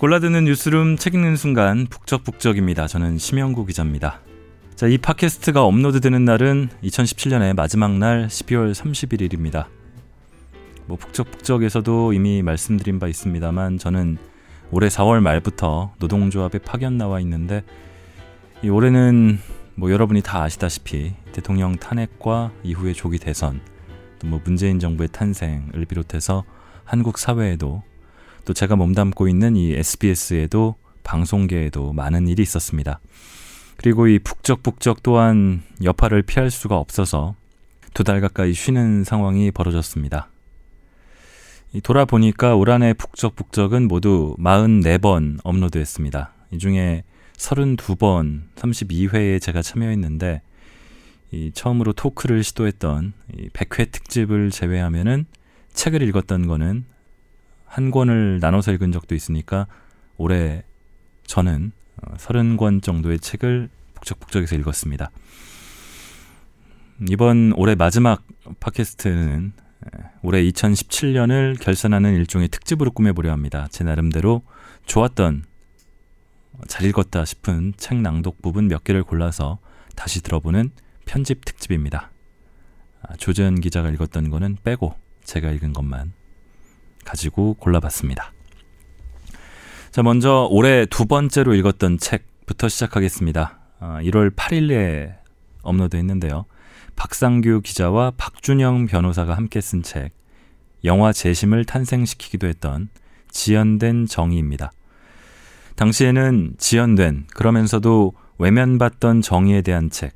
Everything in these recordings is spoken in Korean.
골라드는 뉴스룸 책 읽는 순간 북적북적입니다. 저는 심영구 기자입니다. 자, 이 팟캐스트가 업로드되는 날은 2017년의 마지막 날 12월 31일입니다. 뭐 북적북적에서도 이미 말씀드린 바 있습니다만 저는 올해 4월 말부터 노동조합에 파견 나와 있는데 이 올해는 뭐 여러분이 다 아시다시피 대통령 탄핵과 이후의 조기 대선 또 뭐 문재인 정부의 탄생을 비롯해서 한국 사회에도 또 제가 몸담고 있는 이 SBS에도 방송계에도 많은 일이 있었습니다. 그리고 이 북적북적 또한 여파를 피할 수가 없어서 두 달 가까이 쉬는 상황이 벌어졌습니다. 돌아보니까 올 한해 북적북적은 모두 44번 업로드했습니다. 이 중에 32번, 32회에 제가 참여했는데 이 처음으로 토크를 시도했던 이 100회 특집을 제외하면은 책을 읽었던 거는 한 권을 나눠서 읽은 적도 있으니까 올해 저는 30권 어, 정도의 책을 북적북적에서 읽었습니다. 이번 올해 마지막 팟캐스트는 올해 2017년을 결산하는 일종의 특집으로 꾸며보려 합니다. 제 나름대로 좋았던 잘 읽었다 싶은 책 낭독 부분 몇 개를 골라서 다시 들어보는 편집 특집입니다. 아, 조재현 기자가 읽었던 거는 빼고 제가 읽은 것만 가지고 골라봤습니다. 자, 먼저 올해 두 번째로 읽었던 책부터 시작하겠습니다. 1월 아, 8일에 업로드 했는데요. 박상규 기자와 박준영 변호사가 함께 쓴 책, 영화 재심을 탄생시키기도 했던 지연된 정의입니다. 당시에는 지연된, 그러면서도 외면받던 정의에 대한 책,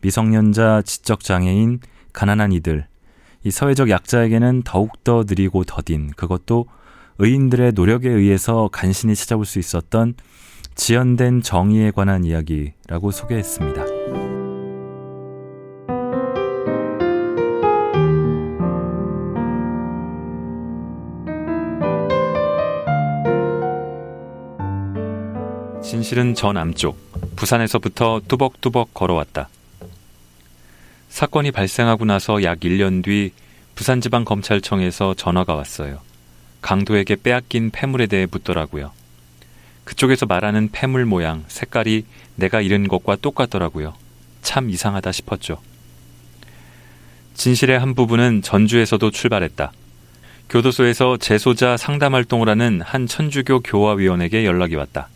미성년자 지적장애인, 가난한 이들, 이 사회적 약자에게는 더욱더 느리고 더딘, 그것도 의인들의 노력에 의해서 간신히 찾아볼 수 있었던 지연된 정의에 관한 이야기라고 소개했습니다. 진실은 저 남쪽, 부산에서부터 뚜벅뚜벅 걸어왔다. 사건이 발생하고 나서 약 1년 뒤 부산지방검찰청에서 전화가 왔어요. 강도에게 빼앗긴 폐물에 대해 묻더라고요. 그쪽에서 말하는 폐물 모양, 색깔이 내가 잃은 것과 똑같더라고요. 참 이상하다 싶었죠. 진실의 한 부분은 전주에서도 출발했다. 교도소에서 재소자 상담 활동을 하는 한 천주교 교화위원에게 연락이 왔다.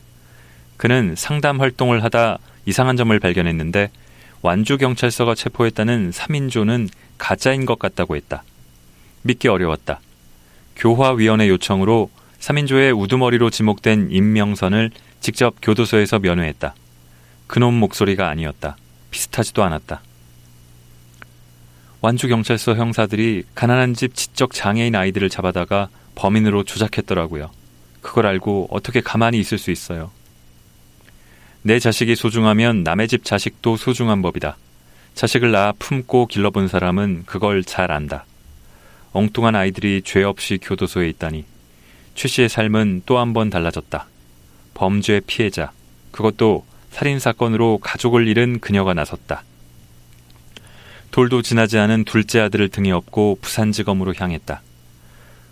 그는 상담 활동을 하다 이상한 점을 발견했는데 완주경찰서가 체포했다는 3인조는 가짜인 것 같다고 했다. 믿기 어려웠다. 교화위원회 요청으로 3인조의 우두머리로 지목된 임명선을 직접 교도소에서 면회했다. 그놈 목소리가 아니었다. 비슷하지도 않았다. 완주경찰서 형사들이 가난한 집 지적 장애인 아이들을 잡아다가 범인으로 조작했더라고요. 그걸 알고 어떻게 가만히 있을 수 있어요. 내 자식이 소중하면 남의 집 자식도 소중한 법이다. 자식을 낳아 품고 길러본 사람은 그걸 잘 안다. 엉뚱한 아이들이 죄 없이 교도소에 있다니. 최 씨의 삶은 또 한 번 달라졌다. 범죄 피해자, 그것도 살인사건으로 가족을 잃은 그녀가 나섰다. 돌도 지나지 않은 둘째 아들을 등에 업고 부산지검으로 향했다.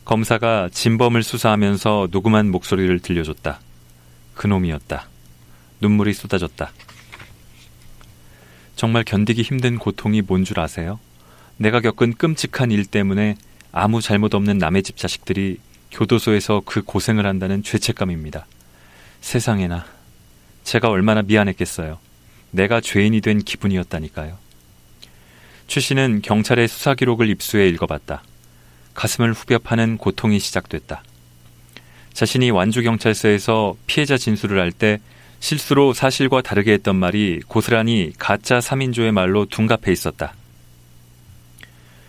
검사가 진범을 수사하면서 녹음한 목소리를 들려줬다. 그놈이었다. 눈물이 쏟아졌다. 정말 견디기 힘든 고통이 뭔 줄 아세요? 내가 겪은 끔찍한 일 때문에 아무 잘못 없는 남의 집 자식들이 교도소에서 그 고생을 한다는 죄책감입니다. 세상에나 제가 얼마나 미안했겠어요. 내가 죄인이 된 기분이었다니까요. 최 씨는 경찰의 수사 기록을 입수해 읽어봤다. 가슴을 후벼 파는 고통이 시작됐다. 자신이 완주 경찰서에서 피해자 진술을 할 때 실수로 사실과 다르게 했던 말이 고스란히 가짜 3인조의 말로 둔갑해 있었다.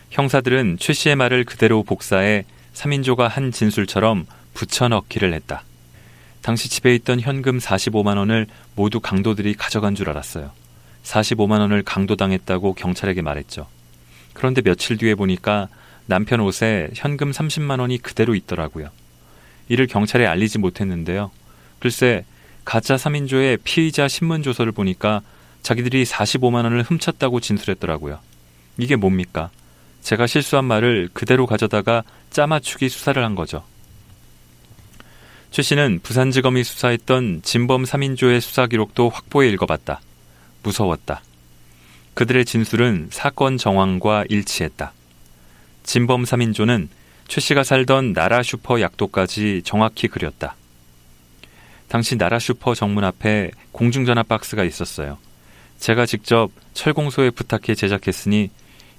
형사들은 최 씨의 말을 그대로 복사해 3인조가 한 진술처럼 붙여넣기를 했다. 당시 집에 있던 현금 45만 원을 모두 강도들이 가져간 줄 알았어요. 45만 원을 강도당했다고 경찰에게 말했죠. 그런데 며칠 뒤에 보니까 남편 옷에 현금 30만 원이 그대로 있더라고요. 이를 경찰에 알리지 못했는데요. 글쎄, 가짜 3인조의 피의자 신문 조서를 보니까 자기들이 45만 원을 훔쳤다고 진술했더라고요. 이게 뭡니까? 제가 실수한 말을 그대로 가져다가 짜맞추기 수사를 한 거죠. 최 씨는 부산지검이 수사했던 진범 3인조의 수사 기록도 확보해 읽어봤다. 무서웠다. 그들의 진술은 사건 정황과 일치했다. 진범 3인조는 최 씨가 살던 나라 슈퍼 약도까지 정확히 그렸다. 당시 나라 슈퍼 정문 앞에 공중전화 박스가 있었어요. 제가 직접 철공소에 부탁해 제작했으니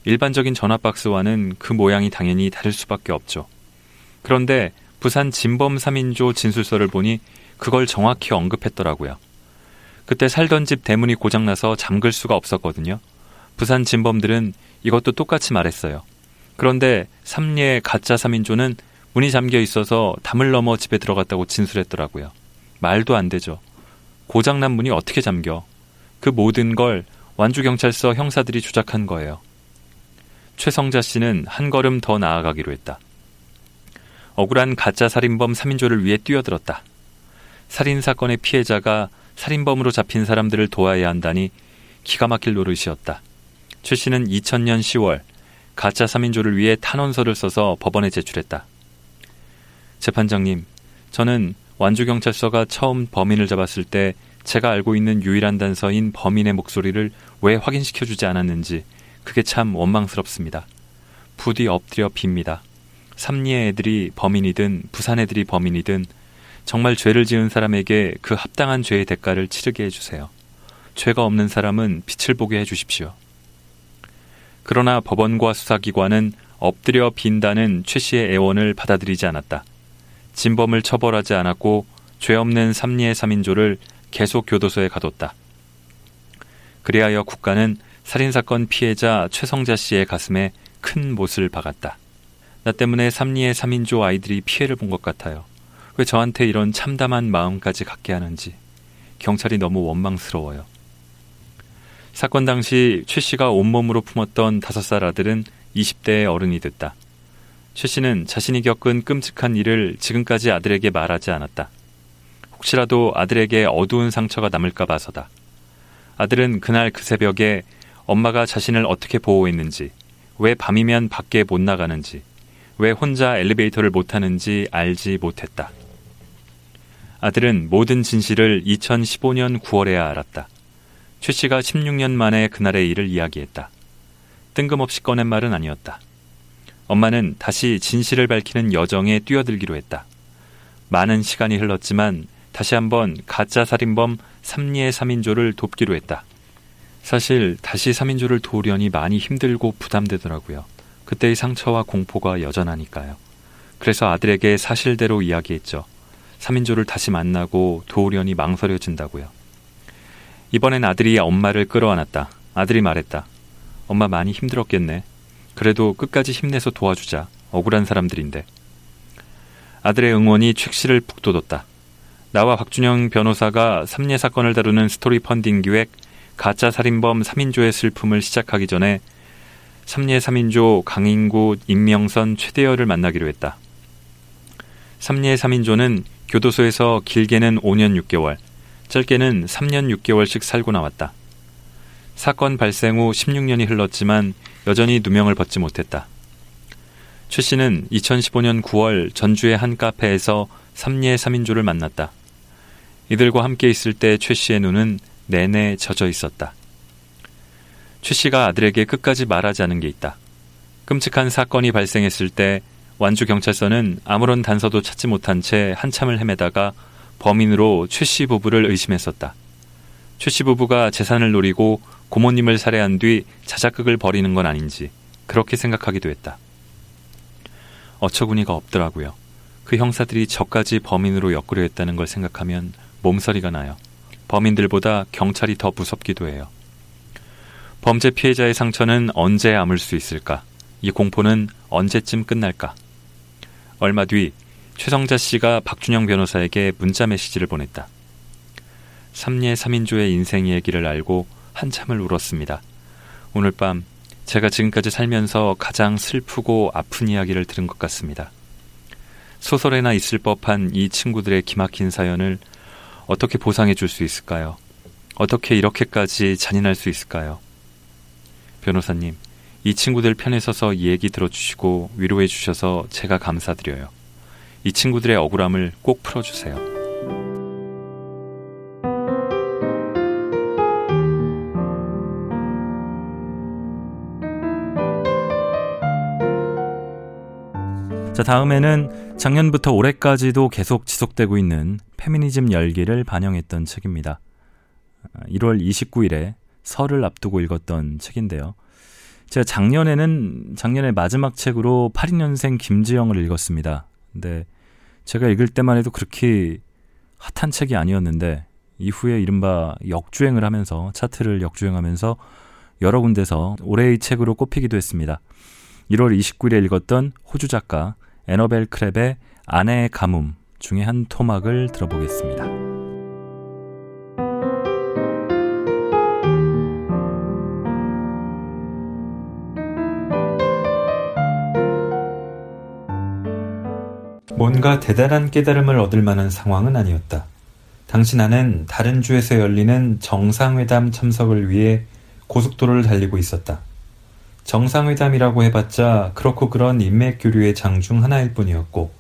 일반적인 전화 박스와는 그 모양이 당연히 다를 수밖에 없죠. 그런데 부산 진범 3인조 진술서를 보니 그걸 정확히 언급했더라고요. 그때 살던 집 대문이 고장나서 잠글 수가 없었거든요. 부산 진범들은 이것도 똑같이 말했어요. 그런데 삼리의 가짜 3인조는 문이 잠겨 있어서 담을 넘어 집에 들어갔다고 진술했더라고요. 말도 안 되죠. 고장난 문이 어떻게 잠겨? 그 모든 걸 완주경찰서 형사들이 주작한 거예요. 최성자 씨는 한 걸음 더 나아가기로 했다. 억울한 가짜 살인범 3인조를 위해 뛰어들었다. 살인사건의 피해자가 살인범으로 잡힌 사람들을 도와야 한다니 기가 막힐 노릇이었다. 최 씨는 2000년 10월 가짜 3인조를 위해 탄원서를 써서 법원에 제출했다. 재판장님, 저는 완주경찰서가 처음 범인을 잡았을 때 제가 알고 있는 유일한 단서인 범인의 목소리를 왜 확인시켜주지 않았는지 그게 참 원망스럽습니다. 부디 엎드려 빕니다. 삼리의 애들이 범인이든 부산 애들이 범인이든 정말 죄를 지은 사람에게 그 합당한 죄의 대가를 치르게 해주세요. 죄가 없는 사람은 빛을 보게 해주십시오. 그러나 법원과 수사기관은 엎드려 빈다는 최 씨의 애원을 받아들이지 않았다. 진범을 처벌하지 않았고 죄 없는 삼리의 3인조를 계속 교도소에 가뒀다. 그리하여 국가는 살인사건 피해자 최성자 씨의 가슴에 큰 못을 박았다. 나 때문에 삼리의 3인조 아이들이 피해를 본 것 같아요. 왜 저한테 이런 참담한 마음까지 갖게 하는지 경찰이 너무 원망스러워요. 사건 당시 최 씨가 온몸으로 품었던 다섯 살 아들은 20대의 어른이 됐다. 최 씨는 자신이 겪은 끔찍한 일을 지금까지 아들에게 말하지 않았다. 혹시라도 아들에게 어두운 상처가 남을까 봐서다. 아들은 그날 그 새벽에 엄마가 자신을 어떻게 보호했는지, 왜 밤이면 밖에 못 나가는지, 왜 혼자 엘리베이터를 못 타는지 알지 못했다. 아들은 모든 진실을 2015년 9월에야 알았다. 최 씨가 16년 만에 그날의 일을 이야기했다. 뜬금없이 꺼낸 말은 아니었다. 엄마는 다시 진실을 밝히는 여정에 뛰어들기로 했다. 많은 시간이 흘렀지만 다시 한번 가짜 살인범 삼리의 3인조를 돕기로 했다. 사실 다시 3인조를 도우려니 많이 힘들고 부담되더라고요. 그때의 상처와 공포가 여전하니까요. 그래서 아들에게 사실대로 이야기했죠. 3인조를 다시 만나고 도우려니 망설여진다고요. 이번엔 아들이 엄마를 끌어안았다. 아들이 말했다. 엄마 많이 힘들었겠네. 그래도 끝까지 힘내서 도와주자. 억울한 사람들인데. 아들의 응원이 최 씨를 북돋웠다. 나와 박준영 변호사가 삼례 사건을 다루는 스토리 펀딩 기획 가짜 살인범 3인조의 슬픔을 시작하기 전에 삼례 3인조 강인구 임명선 최대열을 만나기로 했다. 삼례 3인조는 교도소에서 길게는 5년 6개월, 짧게는 3년 6개월씩 살고 나왔다. 사건 발생 후 16년이 흘렀지만 여전히 누명을 벗지 못했다. 최 씨는 2015년 9월 전주의 한 카페에서 삼례 3인조를 만났다. 이들과 함께 있을 때 최 씨의 눈은 내내 젖어 있었다. 최 씨가 아들에게 끝까지 말하지 않은 게 있다. 끔찍한 사건이 발생했을 때 완주 경찰서는 아무런 단서도 찾지 못한 채 한참을 헤매다가 범인으로 최 씨 부부를 의심했었다. 최 씨 부부가 재산을 노리고 고모님을 살해한 뒤 자작극을 벌이는 건 아닌지 그렇게 생각하기도 했다. 어처구니가 없더라고요. 그 형사들이 저까지 범인으로 엮으려 했다는 걸 생각하면 몸서리가 나요. 범인들보다 경찰이 더 무섭기도 해요. 범죄 피해자의 상처는 언제 아물 수 있을까? 이 공포는 언제쯤 끝날까? 얼마 뒤 최성자 씨가 박준영 변호사에게 문자 메시지를 보냈다. 삼례 3인조의 인생 얘기를 알고 한참을 울었습니다. 오늘 밤 제가 지금까지 살면서 가장 슬프고 아픈 이야기를 들은 것 같습니다. 소설에나 있을 법한 이 친구들의 기막힌 사연을 어떻게 보상해 줄 수 있을까요? 어떻게 이렇게까지 잔인할 수 있을까요? 변호사님, 이 친구들 편에 서서 이 얘기 들어주시고 위로해 주셔서 제가 감사드려요. 이 친구들의 억울함을 꼭 풀어주세요. 자, 다음에는 작년부터 올해까지도 계속 지속되고 있는 페미니즘 열기를 반영했던 책입니다. 1월 29일에 설을 앞두고 읽었던 책인데요. 제가 작년에는 작년에 마지막 책으로 82년생 김지영을 읽었습니다. 근데 제가 읽을 때만 해도 그렇게 핫한 책이 아니었는데 이후에 이른바 역주행을 하면서 차트를 역주행하면서 여러 군데서 올해의 책으로 꼽히기도 했습니다. 1월 29일에 읽었던 호주 작가 에너벨 크랩의 아내의 가뭄 중에 한 토막을 들어보겠습니다. 뭔가 대단한 깨달음을 얻을 만한 상황은 아니었다. 당시 나는 다른 주에서 열리는 정상회담 참석을 위해 고속도로를 달리고 있었다. 정상회담이라고 해봤자 그렇고 그런 인맥 교류의 장 중 하나일 뿐이었고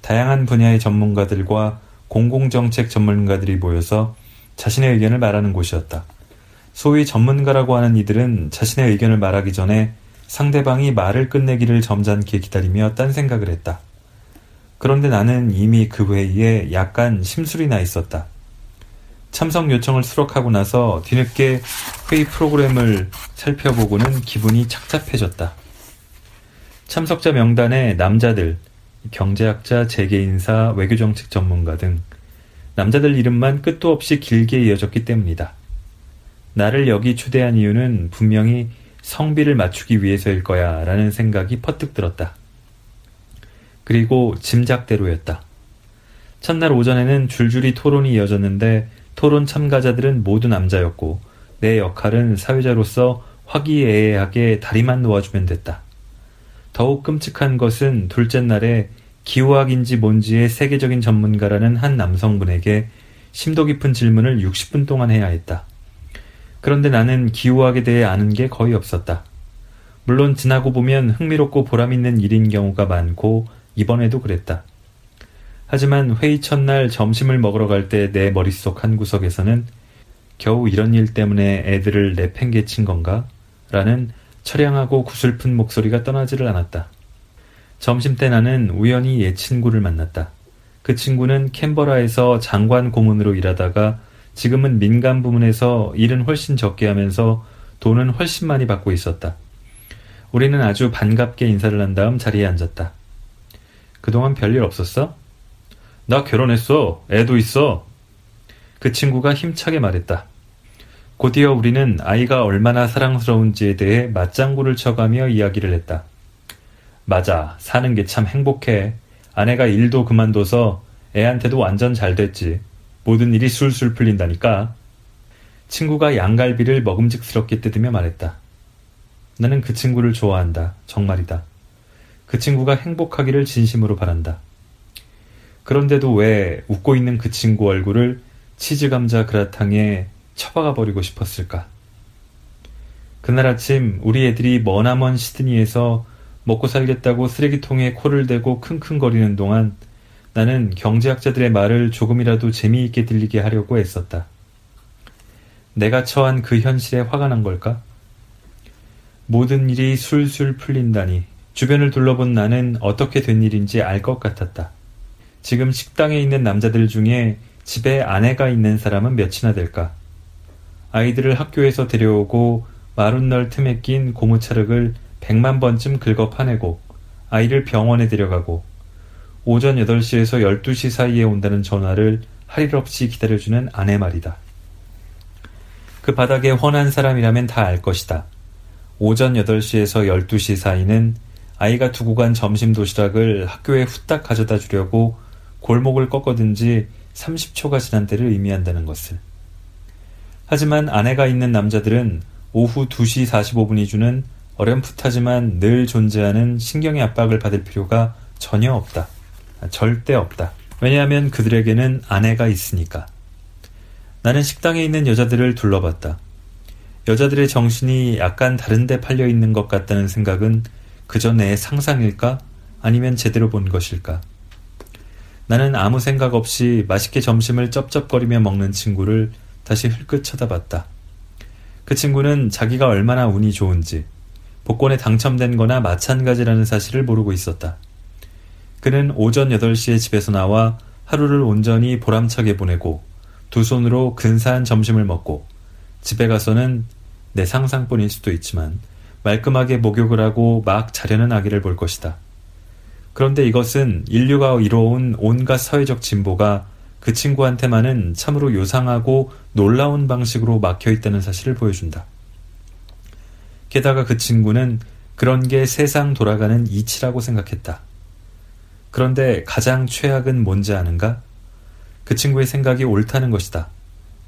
다양한 분야의 전문가들과 공공정책 전문가들이 모여서 자신의 의견을 말하는 곳이었다. 소위 전문가라고 하는 이들은 자신의 의견을 말하기 전에 상대방이 말을 끝내기를 점잖게 기다리며 딴 생각을 했다. 그런데 나는 이미 그 회의에 약간 심술이 나 있었다. 참석 요청을 수록하고 나서 뒤늦게 회의 프로그램을 살펴보고는 기분이 착잡해졌다. 참석자 명단에 남자들, 경제학자, 재계인사, 외교정책 전문가 등 남자들 이름만 끝도 없이 길게 이어졌기 때문이다. 나를 여기 초대한 이유는 분명히 성비를 맞추기 위해서일 거야 라는 생각이 퍼뜩 들었다. 그리고 짐작대로였다. 첫날 오전에는 줄줄이 토론이 이어졌는데 토론 참가자들은 모두 남자였고 내 역할은 사회자로서 화기애애하게 다리만 놓아주면 됐다. 더욱 끔찍한 것은 둘째 날에 기후학인지 뭔지의 세계적인 전문가라는 한 남성분에게 심도 깊은 질문을 60분 동안 해야 했다. 그런데 나는 기후학에 대해 아는 게 거의 없었다. 물론 지나고 보면 흥미롭고 보람 있는 일인 경우가 많고 이번에도 그랬다. 하지만 회의 첫날 점심을 먹으러 갈 때 내 머릿속 한 구석에서는 겨우 이런 일 때문에 애들을 내팽개친 건가? 라는 처량하고 구슬픈 목소리가 떠나지를 않았다. 점심 때 나는 우연히 옛 친구를 만났다. 그 친구는 캔버라에서 장관 고문으로 일하다가 지금은 민간 부문에서 일은 훨씬 적게 하면서 돈은 훨씬 많이 받고 있었다. 우리는 아주 반갑게 인사를 한 다음 자리에 앉았다. 그동안 별일 없었어? 나 결혼했어. 애도 있어. 그 친구가 힘차게 말했다. 곧이어 우리는 아이가 얼마나 사랑스러운지에 대해 맞장구를 쳐가며 이야기를 했다. 맞아. 사는 게 참 행복해. 아내가 일도 그만둬서 애한테도 완전 잘 됐지. 모든 일이 술술 풀린다니까. 친구가 양갈비를 먹음직스럽게 뜯으며 말했다. 나는 그 친구를 좋아한다. 정말이다. 그 친구가 행복하기를 진심으로 바란다. 그런데도 왜 웃고 있는 그 친구 얼굴을 치즈 감자 그라탕에 처박아 버리고 싶었을까? 그날 아침 우리 애들이 머나먼 시드니에서 먹고 살겠다고 쓰레기통에 코를 대고 킁킁거리는 동안 나는 경제학자들의 말을 조금이라도 재미있게 들리게 하려고 애썼다. 내가 처한 그 현실에 화가 난 걸까? 모든 일이 술술 풀린다니 주변을 둘러본 나는 어떻게 된 일인지 알 것 같았다. 지금 식당에 있는 남자들 중에 집에 아내가 있는 사람은 몇이나 될까? 아이들을 학교에서 데려오고 마룬널 틈에 낀 고무차륵을 백만 번쯤 긁어 파내고 아이를 병원에 데려가고 오전 8시에서 12시 사이에 온다는 전화를 할 일 없이 기다려주는 아내 말이다. 그 바닥에 훤한 사람이라면 다 알 것이다. 오전 8시에서 12시 사이는 아이가 두고 간 점심 도시락을 학교에 후딱 가져다 주려고 골목을 꺾어든지 30초가 지난 때를 의미한다는 것을. 하지만 아내가 있는 남자들은 오후 2시 45분이 주는 어렴풋하지만 늘 존재하는 신경의 압박을 받을 필요가 전혀 없다. 절대 없다. 왜냐하면 그들에게는 아내가 있으니까. 나는 식당에 있는 여자들을 둘러봤다. 여자들의 정신이 약간 다른데 팔려 있는 것 같다는 생각은 내 상상일까? 아니면 제대로 본 것일까? 나는 아무 생각 없이 맛있게 점심을 쩝쩝거리며 먹는 친구를 다시 흘끗 쳐다봤다. 그 친구는 자기가 얼마나 운이 좋은지 복권에 당첨된 거나 마찬가지라는 사실을 모르고 있었다. 그는 오전 8시에 집에서 나와 하루를 온전히 보람차게 보내고 두 손으로 근사한 점심을 먹고 집에 가서는 내 상상뿐일 수도 있지만 말끔하게 목욕을 하고 막 자려는 아기를 볼 것이다. 그런데 이것은 인류가 이뤄온 온갖 사회적 진보가 그 친구한테만은 참으로 요상하고 놀라운 방식으로 막혀 있다는 사실을 보여준다. 게다가 그 친구는 그런 게 세상 돌아가는 이치라고 생각했다. 그런데 가장 최악은 뭔지 아는가? 그 친구의 생각이 옳다는 것이다.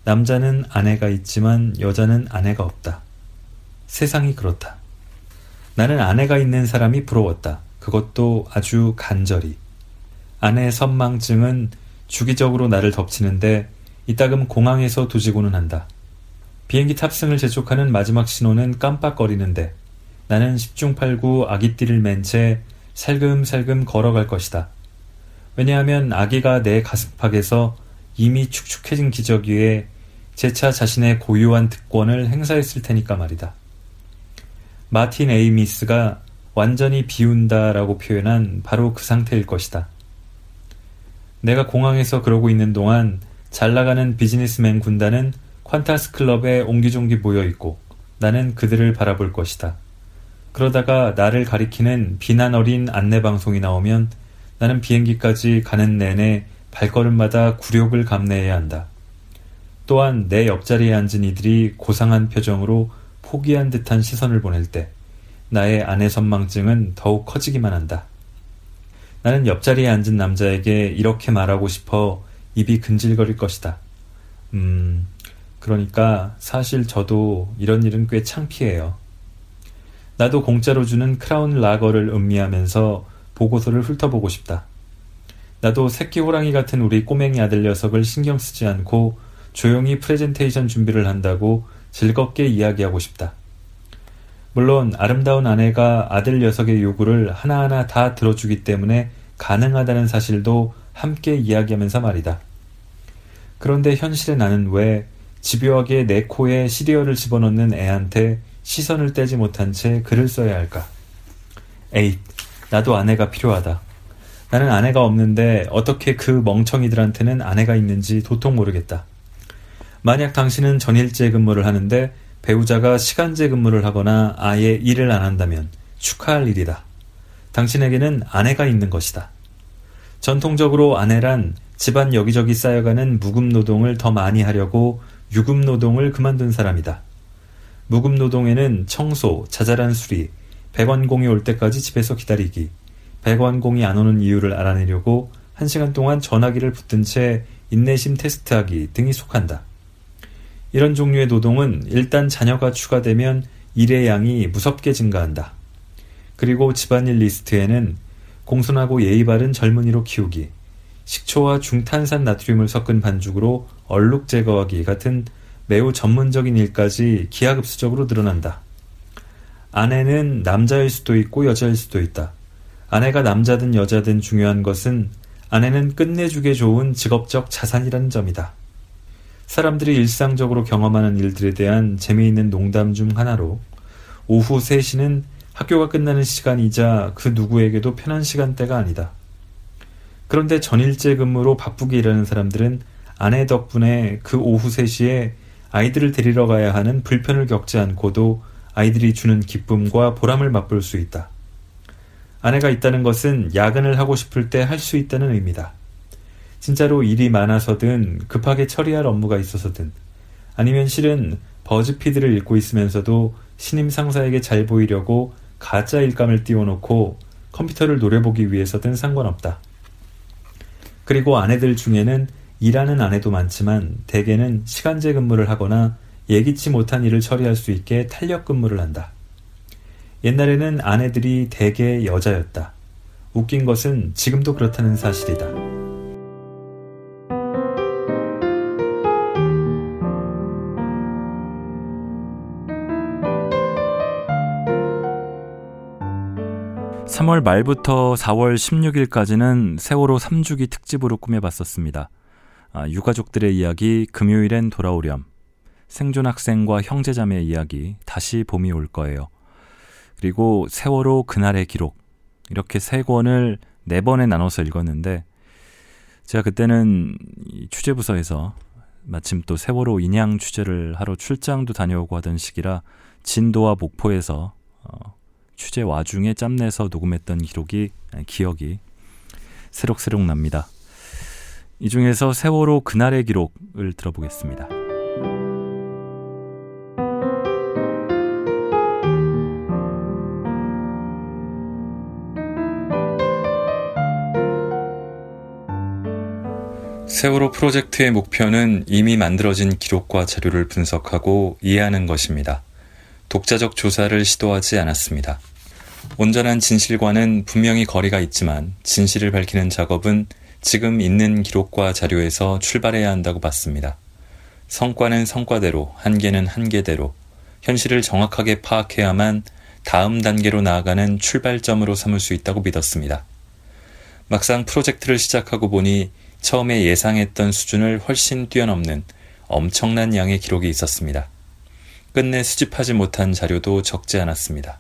남자는 아내가 있지만 여자는 아내가 없다. 세상이 그렇다. 나는 아내가 있는 사람이 부러웠다. 그것도 아주 간절히. 아내의 선망증은 주기적으로 나를 덮치는데 이따금 공항에서 두지고는 한다. 비행기 탑승을 재촉하는 마지막 신호는 깜빡거리는데 나는 10중 8구 아기띠를 맨 채 살금살금 걸어갈 것이다. 왜냐하면 아기가 내 가슴팍에서 이미 축축해진 기적 위에 재차 자신의 고유한 특권을 행사했을 테니까 말이다. 마틴 에이미스가 완전히 비운다라고 표현한 바로 그 상태일 것이다. 내가 공항에서 그러고 있는 동안 잘 나가는 비즈니스맨 군단은 퀀타스 클럽에 옹기종기 모여 있고 나는 그들을 바라볼 것이다. 그러다가 나를 가리키는 비난 어린 안내 방송이 나오면 나는 비행기까지 가는 내내 발걸음마다 굴욕을 감내해야 한다. 또한 내 옆자리에 앉은 이들이 고상한 표정으로 포기한 듯한 시선을 보낼 때 나의 아내 선망증은 더욱 커지기만 한다. 나는 옆자리에 앉은 남자에게 이렇게 말하고 싶어 입이 근질거릴 것이다. 음, 그러니까 사실 저도 이런 일은 꽤 창피해요. 나도 공짜로 주는 크라운 라거를 음미하면서 보고서를 훑어보고 싶다. 나도 새끼 호랑이 같은 우리 꼬맹이 아들 녀석을 신경 쓰지 않고 조용히 프레젠테이션 준비를 한다고 즐겁게 이야기하고 싶다. 물론 아름다운 아내가 아들 녀석의 요구를 하나하나 다 들어주기 때문에 가능하다는 사실도 함께 이야기하면서 말이다. 그런데 현실의 나는 왜 집요하게 내 코에 시리얼을 집어넣는 애한테 시선을 떼지 못한 채 글을 써야 할까? 에잇, 나도 아내가 필요하다. 나는 아내가 없는데 어떻게 그 멍청이들한테는 아내가 있는지 도통 모르겠다. 만약 당신은 전일제 근무를 하는데 배우자가 시간제 근무를 하거나 아예 일을 안 한다면 축하할 일이다. 당신에게는 아내가 있는 것이다. 전통적으로 아내란 집안 여기저기 쌓여가는 무급 노동을 더 많이 하려고 유급 노동을 그만둔 사람이다. 무급 노동에는 청소, 자잘한 수리, 백원공이 올 때까지 집에서 기다리기, 백원공이 안 오는 이유를 알아내려고 한 시간 동안 전화기를 붙든 채 인내심 테스트하기 등이 속한다. 이런 종류의 노동은 일단 자녀가 추가되면 일의 양이 무섭게 증가한다. 그리고 집안일 리스트에는 공손하고 예의 바른 젊은이로 키우기, 식초와 중탄산 나트륨을 섞은 반죽으로 얼룩 제거하기 같은 매우 전문적인 일까지 기하급수적으로 늘어난다. 아내는 남자일 수도 있고 여자일 수도 있다. 아내가 남자든 여자든 중요한 것은 아내는 끝내주게 좋은 직업적 자산이라는 점이다. 사람들이 일상적으로 경험하는 일들에 대한 재미있는 농담 중 하나로 오후 3시는 학교가 끝나는 시간이자 그 누구에게도 편한 시간대가 아니다. 그런데 전일제 근무로 바쁘게 일하는 사람들은 아내 덕분에 그 오후 3시에 아이들을 데리러 가야 하는 불편을 겪지 않고도 아이들이 주는 기쁨과 보람을 맛볼 수 있다. 아내가 있다는 것은 야근을 하고 싶을 때 할 수 있다는 의미다. 진짜로 일이 많아서든 급하게 처리할 업무가 있어서든 아니면 실은 버즈피드를 읽고 있으면서도 신임 상사에게 잘 보이려고 가짜 일감을 띄워놓고 컴퓨터를 노려보기 위해서든 상관없다. 그리고 아내들 중에는 일하는 아내도 많지만 대개는 시간제 근무를 하거나 예기치 못한 일을 처리할 수 있게 탄력 근무를 한다. 옛날에는 아내들이 대개 여자였다. 웃긴 것은 지금도 그렇다는 사실이다. 3월 말부터 4월 16일까지는 세월호 3주기 특집으로 꾸며봤었습니다. 아, 유가족들의 이야기, 금요일엔 돌아오렴. 생존 학생과 형제자매의 이야기, 다시 봄이 올 거예요. 그리고 세월호 그날의 기록. 이렇게 세 권을 네 번에 나눠서 읽었는데, 제가 그때는 취재부서에서 마침 또 세월호 인양 취재를 하러 출장도 다녀오고 하던 시기라 진도와 목포에서 어, 취재 와중에 짬내서 녹음했던 기록이 기억이 새록새록 납니다. 이 중에서 세월호 그날의 기록을 들어보겠습니다. 세월호 프로젝트의 목표는 이미 만들어진 기록과 자료를 분석하고 이해하는 것입니다. 독자적 조사를 시도하지 않았습니다. 온전한 진실과는 분명히 거리가 있지만 진실을 밝히는 작업은 지금 있는 기록과 자료에서 출발해야 한다고 봤습니다. 성과는 성과대로, 한계는 한계대로, 현실을 정확하게 파악해야만 다음 단계로 나아가는 출발점으로 삼을 수 있다고 믿었습니다. 막상 프로젝트를 시작하고 보니 처음에 예상했던 수준을 훨씬 뛰어넘는 엄청난 양의 기록이 있었습니다. 끝내 수집하지 못한 자료도 적지 않았습니다.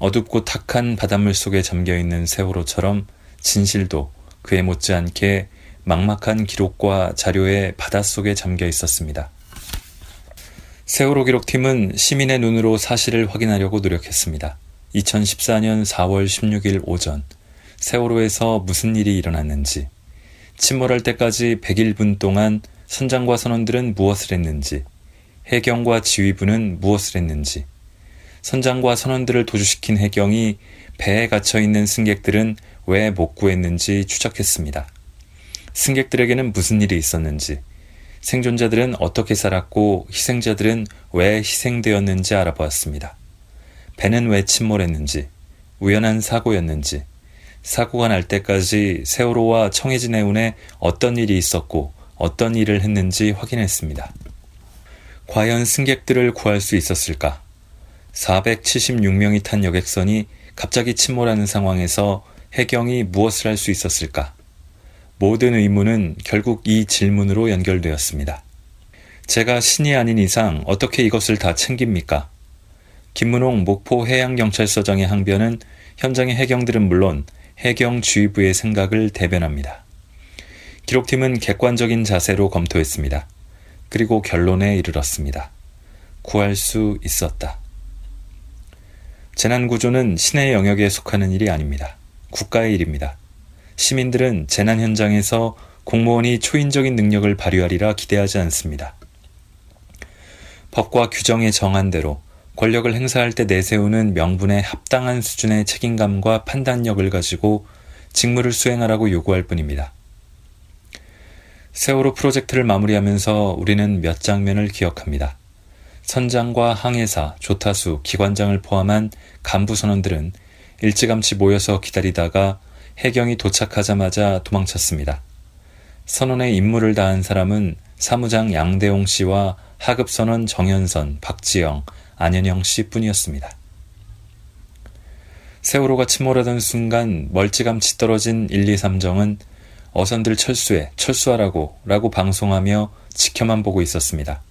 어둡고 탁한 바닷물 속에 잠겨 있는 세월호처럼 진실도 그에 못지않게 막막한 기록과 자료의 바닷속에 잠겨 있었습니다. 세월호 기록팀은 시민의 눈으로 사실을 확인하려고 노력했습니다. 2014년 4월 16일 오전, 세월호에서 무슨 일이 일어났는지, 침몰할 때까지 101분 동안 선장과 선원들은 무엇을 했는지, 해경과 지휘부는 무엇을 했는지, 선장과 선원들을 도주시킨 해경이 배에 갇혀 있는 승객들은 왜 못 구했는지 추적했습니다. 승객들에게는 무슨 일이 있었는지, 생존자들은 어떻게 살았고 희생자들은 왜 희생되었는지 알아보았습니다. 배는 왜 침몰했는지, 우연한 사고였는지, 사고가 날 때까지 세월호와 청해진 해운에 어떤 일이 있었고 어떤 일을 했는지 확인했습니다. 과연 승객들을 구할 수 있었을까? 476명이 탄 여객선이 갑자기 침몰하는 상황에서 해경이 무엇을 할 수 있었을까? 모든 의문은 결국 이 질문으로 연결되었습니다. 제가 신이 아닌 이상 어떻게 이것을 다 챙깁니까? 김문홍 목포 해양경찰서장의 항변은 현장의 해경들은 물론 해경 주의부의 생각을 대변합니다. 기록팀은 객관적인 자세로 검토했습니다. 그리고 결론에 이르렀습니다. 구할 수 있었다. 재난구조는 신의 영역에 속하는 일이 아닙니다. 국가의 일입니다. 시민들은 재난 현장에서 공무원이 초인적인 능력을 발휘하리라 기대하지 않습니다. 법과 규정에 정한 대로 권력을 행사할 때 내세우는 명분에 합당한 수준의 책임감과 판단력을 가지고 직무를 수행하라고 요구할 뿐입니다. 세월호 프로젝트를 마무리하면서 우리는 몇 장면을 기억합니다. 선장과 항해사, 조타수, 기관장을 포함한 간부 선원들은 일찌감치 모여서 기다리다가 해경이 도착하자마자 도망쳤습니다. 선원의 임무를 다한 사람은 사무장 양대용 씨와 하급 선원 정현선, 박지영, 안현영 씨뿐이었습니다. 세월호가 침몰하던 순간 멀찌감치 떨어진 1, 2, 3정은 어선들 철수해, 철수하라고 라고 방송하며 지켜만 보고 있었습니다.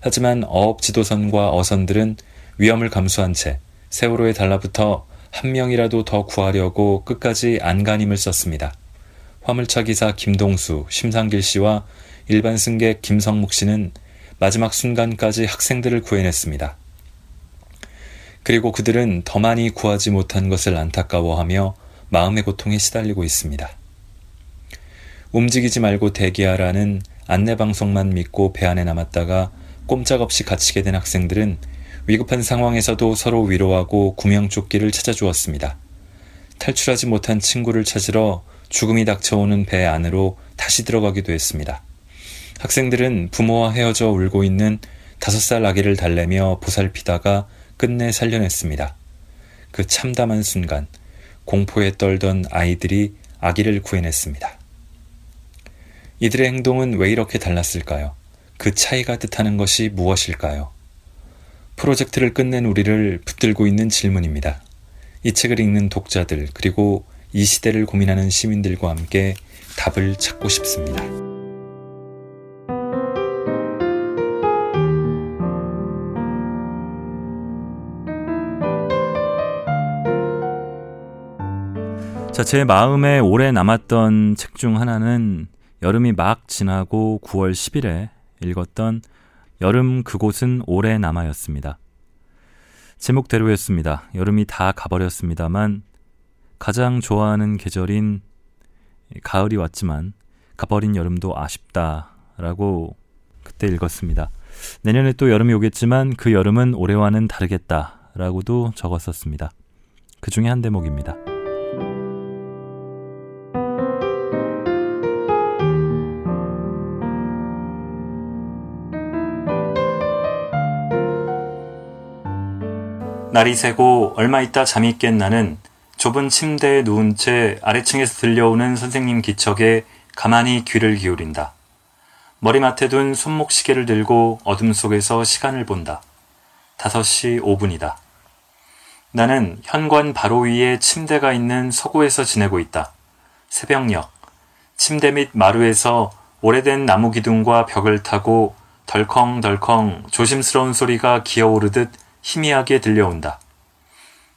하지만 어업 지도선과 어선들은 위험을 감수한 채 세월호에 달라붙어 한 명이라도 더 구하려고 끝까지 안간힘을 썼습니다. 화물차 기사 김동수, 심상길 씨와 일반 승객 김성묵 씨는 마지막 순간까지 학생들을 구해냈습니다. 그리고 그들은 더 많이 구하지 못한 것을 안타까워하며 마음의 고통에 시달리고 있습니다. 움직이지 말고 대기하라는 안내방송만 믿고 배 안에 남았다가 꼼짝없이 갇히게 된 학생들은 위급한 상황에서도 서로 위로하고 구명조끼를 찾아주었습니다. 탈출하지 못한 친구를 찾으러 죽음이 닥쳐오는 배 안으로 다시 들어가기도 했습니다. 학생들은 부모와 헤어져 울고 있는 다섯 살 아기를 달래며 보살피다가 끝내 살려냈습니다. 그 참담한 순간 공포에 떨던 아이들이 아기를 구해냈습니다. 이들의 행동은 왜 이렇게 달랐을까요? 그 차이가 뜻하는 것이 무엇일까요? 프로젝트를 끝낸 우리를 붙들고 있는 질문입니다. 이 책을 읽는 독자들 그리고 이 시대를 고민하는 시민들과 함께 답을 찾고 싶습니다. 자, 제 마음에 오래 남았던 책 중 하나는 여름이 막 지나고 9월 10일에 읽었던 여름 그곳은 오래 남아였습니다. 제목대로였습니다. 여름이 다 가버렸습니다만 가장 좋아하는 계절인 가을이 왔지만 가버린 여름도 아쉽다라고 그때 읽었습니다. 내년에 또 여름이 오겠지만 그 여름은 올해와는 다르겠다라고도 적었었습니다. 그 중에 한 대목입니다. 날이 새고 얼마 있다 잠이 깬 나는 좁은 침대에 누운 채 아래층에서 들려오는 선생님 기척에 가만히 귀를 기울인다. 머리맡에 둔 손목 시계를 들고 어둠 속에서 시간을 본다. 5시 5분이다. 나는 현관 바로 위에 침대가 있는 서구에서 지내고 있다. 새벽녘. 침대 밑 마루에서 오래된 나무 기둥과 벽을 타고 덜컹덜컹 조심스러운 소리가 기어오르듯 희미하게 들려온다.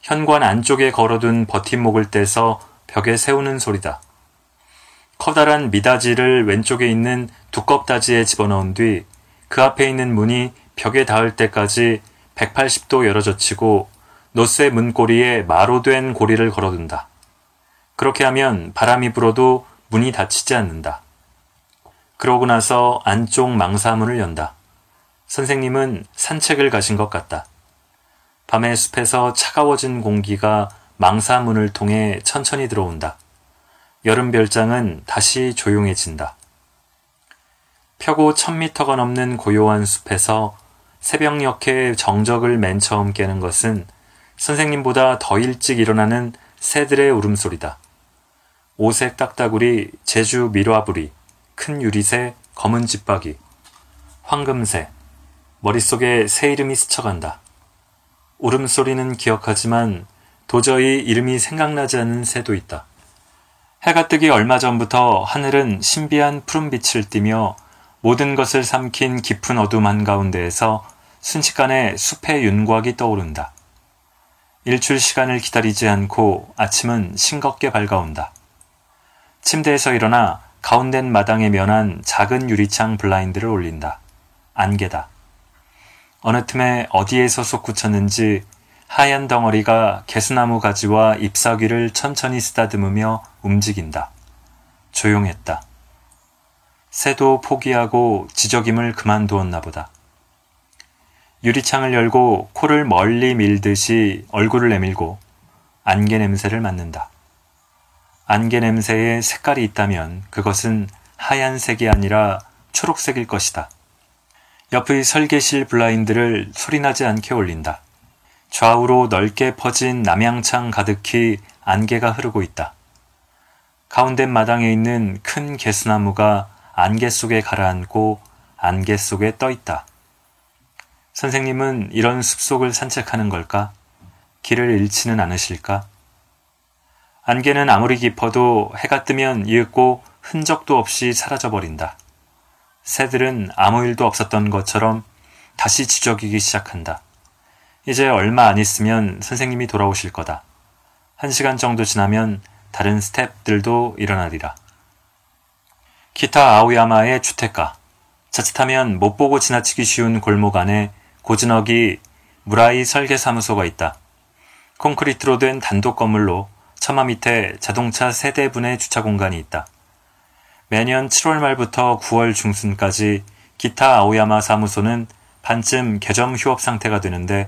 현관 안쪽에 걸어둔 버팀목을 떼서 벽에 세우는 소리다. 커다란 미닫이를 왼쪽에 있는 두껍다지에 집어넣은 뒤 그 앞에 있는 문이 벽에 닿을 때까지 180도 열어젖히고 노쇠 문고리에 마로된 고리를 걸어둔다. 그렇게 하면 바람이 불어도 문이 닫히지 않는다. 그러고 나서 안쪽 망사문을 연다. 선생님은 산책을 가신 것 같다. 밤의 숲에서 차가워진 공기가 망사문을 통해 천천히 들어온다. 여름 별장은 다시 조용해진다. 펴고 천미터가 넘는 고요한 숲에서 새벽녘에 정적을 맨 처음 깨는 것은 선생님보다 더 일찍 일어나는 새들의 울음소리다. 오색 딱따구리, 제주 미로아부리, 큰 유리새, 검은 집박이, 황금새, 머릿속에 새 이름이 스쳐간다. 울음소리는 기억하지만 도저히 이름이 생각나지 않는 새도 있다. 해가 뜨기 얼마 전부터 하늘은 신비한 푸른빛을 띠며 모든 것을 삼킨 깊은 어둠 한가운데에서 순식간에 숲의 윤곽이 떠오른다. 일출 시간을 기다리지 않고 아침은 싱겁게 밝아온다. 침대에서 일어나 가운데 마당에 면한 작은 유리창 블라인드를 올린다. 안개다. 어느 틈에 어디에서 솟구쳤는지 하얀 덩어리가 개수나무 가지와 잎사귀를 천천히 쓰다듬으며 움직인다. 조용했다. 새도 포기하고 지저김을 그만두었나 보다. 유리창을 열고 코를 멀리 밀듯이 얼굴을 내밀고 안개 냄새를 맡는다. 안개 냄새에 색깔이 있다면 그것은 하얀색이 아니라 초록색일 것이다. 옆의 설계실 블라인드를 소리나지 않게 올린다. 좌우로 넓게 퍼진 남양창 가득히 안개가 흐르고 있다. 가운데 마당에 있는 큰 개수나무가 안개 속에 가라앉고 안개 속에 떠 있다. 선생님은 이런 숲속을 산책하는 걸까? 길을 잃지는 않으실까? 안개는 아무리 깊어도 해가 뜨면 이윽고 흔적도 없이 사라져버린다. 새들은 아무 일도 없었던 것처럼 다시 지저귀기 시작한다. 이제 얼마 안 있으면 선생님이 돌아오실 거다. 한 시간 정도 지나면 다른 스탭들도 일어나리라. 기타 아오야마의 주택가. 자칫하면 못 보고 지나치기 쉬운 골목 안에 고즈넉이 무라이 설계사무소가 있다. 콘크리트로 된 단독 건물로 처마 밑에 자동차 세대분의 주차 공간이 있다. 매년 7월 말부터 9월 중순까지 기타 아오야마 사무소는 반쯤 개점 휴업 상태가 되는데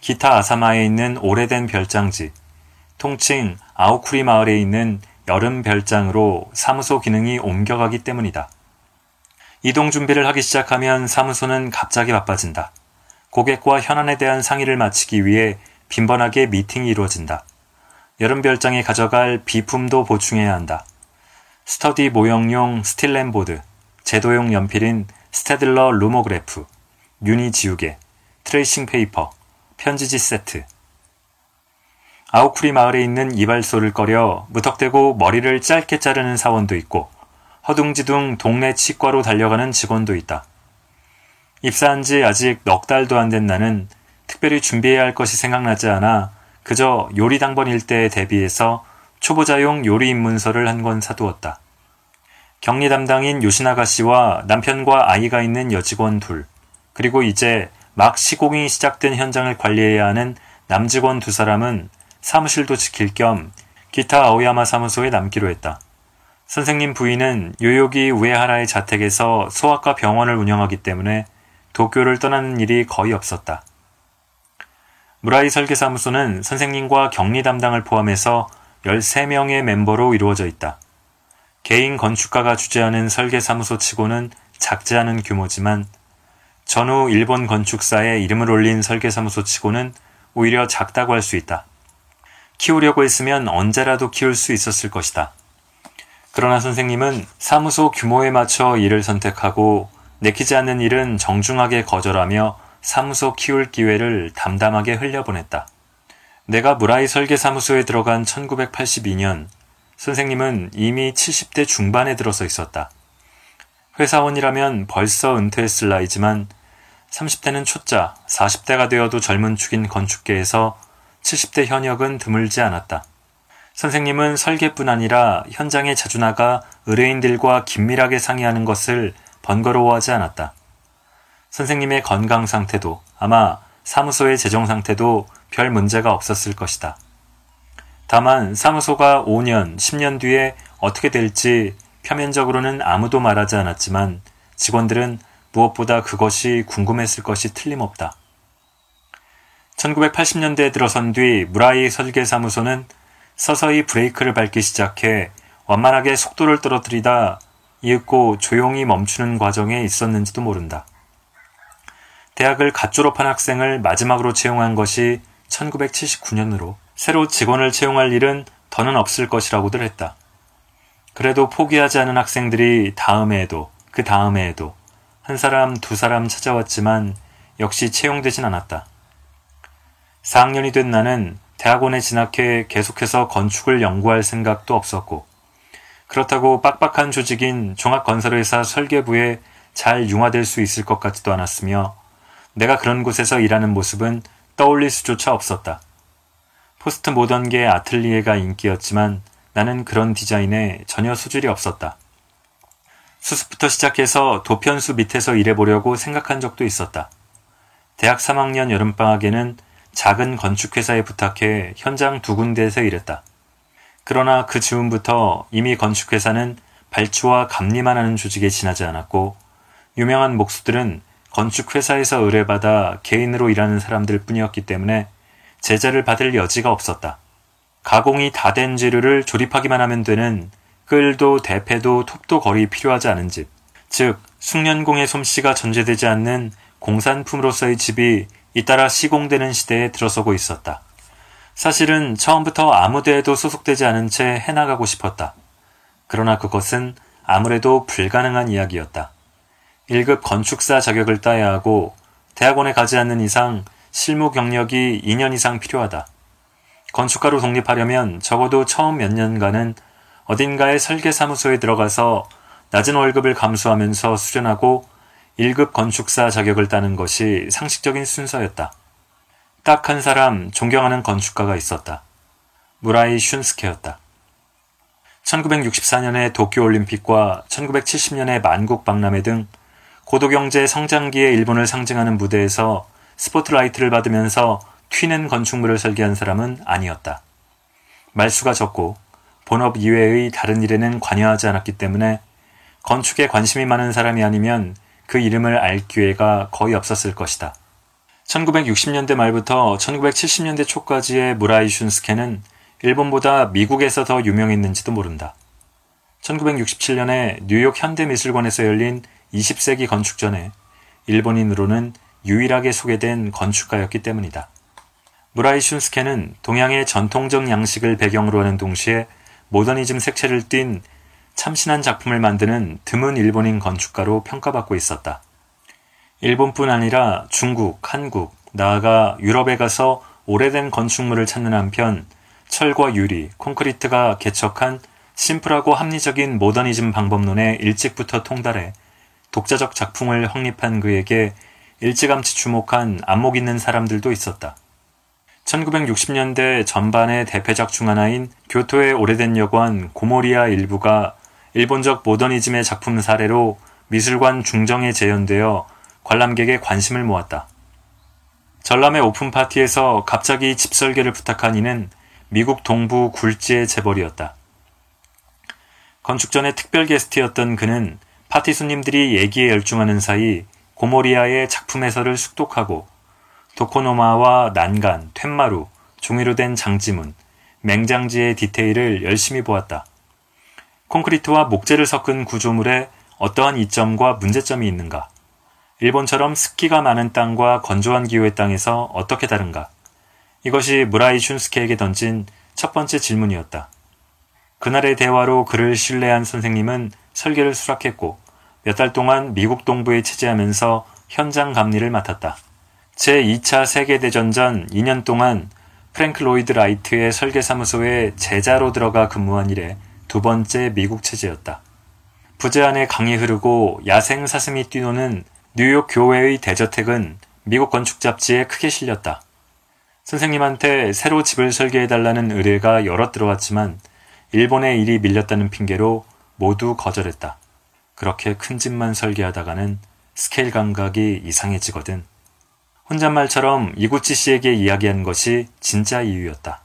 기타 아사마에 있는 오래된 별장지, 통칭 아오쿠리 마을에 있는 여름 별장으로 사무소 기능이 옮겨가기 때문이다. 이동 준비를 하기 시작하면 사무소는 갑자기 바빠진다. 고객과 현안에 대한 상의를 마치기 위해 빈번하게 미팅이 이루어진다. 여름 별장에 가져갈 비품도 보충해야 한다. 스터디 모형용 스티렌보드, 제도용 연필인 스테들러 루모그래프, 유니 지우개, 트레이싱 페이퍼, 편지지 세트. 아오쿠리 마을에 있는 이발소를 꺼려 무턱대고 머리를 짧게 자르는 사원도 있고 허둥지둥 동네 치과로 달려가는 직원도 있다. 입사한 지 아직 넉 달도 안 된 나는 특별히 준비해야 할 것이 생각나지 않아 그저 요리 당번 일대에 대비해서 초보자용 요리 입문서를 한 권 사두었다. 격리 담당인 요시나가 씨와 남편과 아이가 있는 여직원 둘, 그리고 이제 막 시공이 시작된 현장을 관리해야 하는 남직원 두 사람은 사무실도 지킬 겸 기타 아오야마 사무소에 남기로 했다. 선생님 부인은 요요기 우에하라의 자택에서 소아과 병원을 운영하기 때문에 도쿄를 떠나는 일이 거의 없었다. 무라이 설계사무소는 선생님과 격리 담당을 포함해서 13명의 멤버로 이루어져 있다. 개인 건축가가 주재하는 설계사무소 치고는 작지 않은 규모지만 전후 일본 건축사에 이름을 올린 설계사무소 치고는 오히려 작다고 할 수 있다. 키우려고 했으면 언제라도 키울 수 있었을 것이다. 그러나 선생님은 사무소 규모에 맞춰 일을 선택하고 내키지 않는 일은 정중하게 거절하며 사무소 키울 기회를 담담하게 흘려보냈다. 내가 무라이 설계사무소에 들어간 1982년 선생님은 이미 70대 중반에 들어서 있었다. 회사원이라면 벌써 은퇴했을 나이지만 30대는 초짜, 40대가 되어도 젊은 축인 건축계에서 70대 현역은 드물지 않았다. 선생님은 설계뿐 아니라 현장에 자주 나가 의뢰인들과 긴밀하게 상의하는 것을 번거로워하지 않았다. 선생님의 건강 상태도 아마 사무소의 재정 상태도 별 문제가 없었을 것이다. 다만 사무소가 5년, 10년 뒤에 어떻게 될지 표면적으로는 아무도 말하지 않았지만 직원들은 무엇보다 그것이 궁금했을 것이 틀림없다. 1980년대에 들어선 뒤 무라이 설계사무소는 서서히 브레이크를 밟기 시작해 완만하게 속도를 떨어뜨리다 이윽고 조용히 멈추는 과정에 있었는지도 모른다. 대학을 갓 졸업한 학생을 마지막으로 채용한 것이 1979년으로 새로 직원을 채용할 일은 더는 없을 것이라고들 했다. 그래도 포기하지 않은 학생들이 다음 해에도 그 다음 해에도 한 사람 두 사람 찾아왔지만 역시 채용되진 않았다. 4학년이 된 나는 대학원에 진학해 계속해서 건축을 연구할 생각도 없었고 그렇다고 빡빡한 조직인 종합건설회사 설계부에 잘 융화될 수 있을 것 같지도 않았으며 내가 그런 곳에서 일하는 모습은 떠올릴 수조차 없었다. 포스트 모던계 아틀리에가 인기였지만 나는 그런 디자인에 전혀 소질이 없었다. 수습부터 시작해서 도편수 밑에서 일해보려고 생각한 적도 있었다. 대학 3학년 여름방학에는 작은 건축회사에 부탁해 현장 두 군데에서 일했다. 그러나 그 즈음부터 이미 건축회사는 발주와 감리만 하는 조직에 지나지 않았고 유명한 목수들은 건축회사에서 의뢰받아 개인으로 일하는 사람들 뿐이었기 때문에 제자를 받을 여지가 없었다. 가공이 다 된 재료를 조립하기만 하면 되는 끌도 대패도 톱도 거리 필요하지 않은 집, 즉 숙련공의 솜씨가 전제되지 않는 공산품으로서의 집이 잇따라 시공되는 시대에 들어서고 있었다. 사실은 처음부터 아무데에도 소속되지 않은 채 해나가고 싶었다. 그러나 그것은 아무래도 불가능한 이야기였다. 1급 건축사 자격을 따야 하고 대학원에 가지 않는 이상 실무 경력이 2년 이상 필요하다. 건축가로 독립하려면 적어도 처음 몇 년간은 어딘가의 설계사무소에 들어가서 낮은 월급을 감수하면서 수련하고 1급 건축사 자격을 따는 것이 상식적인 순서였다. 딱 한 사람 존경하는 건축가가 있었다. 무라이 슌스케였다. 1964년의 도쿄올림픽과 1970년의 만국박람회 등 고도경제 성장기의 일본을 상징하는 무대에서 스포트라이트를 받으면서 튀는 건축물을 설계한 사람은 아니었다. 말수가 적고 본업 이외의 다른 일에는 관여하지 않았기 때문에 건축에 관심이 많은 사람이 아니면 그 이름을 알 기회가 거의 없었을 것이다. 1960년대 말부터 1970년대 초까지의 무라이 슌스케는 일본보다 미국에서 더 유명했는지도 모른다. 1967년에 뉴욕 현대미술관에서 열린 20세기 건축 전에 일본인으로는 유일하게 소개된 건축가였기 때문이다. 무라이 슌스케는 동양의 전통적 양식을 배경으로 하는 동시에 모더니즘 색채를 띤 참신한 작품을 만드는 드문 일본인 건축가로 평가받고 있었다. 일본뿐 아니라 중국, 한국, 나아가 유럽에 가서 오래된 건축물을 찾는 한편 철과 유리, 콘크리트가 개척한 심플하고 합리적인 모더니즘 방법론에 일찍부터 통달해 독자적 작품을 확립한 그에게 일찌감치 주목한 안목 있는 사람들도 있었다. 1960년대 전반의 대표작 중 하나인 교토의 오래된 여관 고모리아 일부가 일본적 모더니즘의 작품 사례로 미술관 중정에 재현되어 관람객의 관심을 모았다. 전람회 오픈 파티에서 갑자기 집 설계를 부탁한 이는 미국 동부 굴지의 재벌이었다. 건축 전에 특별 게스트였던 그는 파티 손님들이 얘기에 열중하는 사이 고모리아의 작품 해설을 숙독하고 도코노마와 난간, 툇마루, 종이로 된 장지문, 맹장지의 디테일을 열심히 보았다. 콘크리트와 목재를 섞은 구조물에 어떠한 이점과 문제점이 있는가? 일본처럼 습기가 많은 땅과 건조한 기후의 땅에서 어떻게 다른가? 이것이 무라이 슌스케에게 던진 첫 번째 질문이었다. 그날의 대화로 그를 신뢰한 선생님은 설계를 수락했고 몇 달 동안 미국 동부에 체제하면서 현장 감리를 맡았다. 제2차 세계대전 전 2년 동안 프랭크 로이드 라이트의 설계사무소에 제자로 들어가 근무한 이래 두 번째 미국 체재였다. 부지 안에 강이 흐르고 야생 사슴이 뛰노는 뉴욕 교외의 대저택은 미국 건축 잡지에 크게 실렸다. 선생님한테 새로 집을 설계해달라는 의뢰가 여럿 들어왔지만 일본의 일이 밀렸다는 핑계로 모두 거절했다. 그렇게 큰 집만 설계하다가는 스케일 감각이 이상해지거든. 혼잣말처럼 이구치 씨에게 이야기한 것이 진짜 이유였다.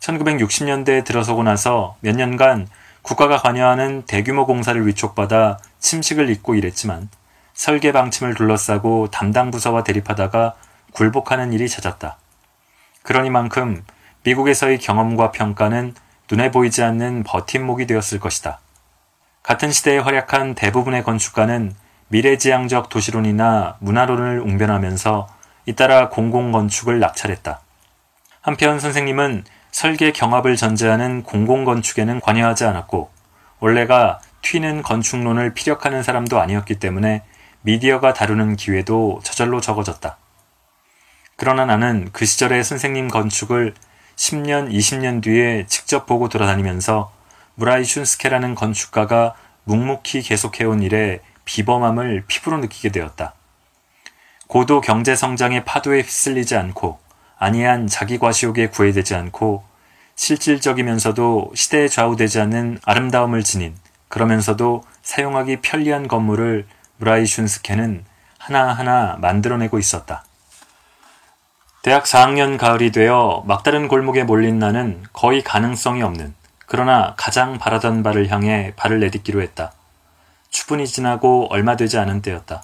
1960년대에 들어서고 나서 몇 년간 국가가 관여하는 대규모 공사를 위촉받아 침식을 잇고 일했지만 설계 방침을 둘러싸고 담당 부서와 대립하다가 굴복하는 일이 잦았다. 그러니만큼 미국에서의 경험과 평가는 눈에 보이지 않는 버팀목이 되었을 것이다. 같은 시대에 활약한 대부분의 건축가는 미래지향적 도시론이나 문화론을 웅변하면서 잇따라 공공건축을 낙찰했다. 한편 선생님은 설계 경합을 전제하는 공공건축에는 관여하지 않았고 원래가 튀는 건축론을 피력하는 사람도 아니었기 때문에 미디어가 다루는 기회도 저절로 적어졌다. 그러나 나는 그 시절의 선생님 건축을 10년, 20년 뒤에 직접 보고 돌아다니면서 무라이 슌스케라는 건축가가 묵묵히 계속해온 일에 비범함을 피부로 느끼게 되었다. 고도 경제 성장의 파도에 휩쓸리지 않고 아니한 자기 과시욕에 구애되지 않고 실질적이면서도 시대에 좌우되지 않는 아름다움을 지닌 그러면서도 사용하기 편리한 건물을 무라이 슌스케는 하나하나 만들어내고 있었다. 대학 4학년 가을이 되어 막다른 골목에 몰린 나는 거의 가능성이 없는 그러나 가장 바라던 바를 향해 발을 내딛기로 했다. 추분이 지나고 얼마 되지 않은 때였다.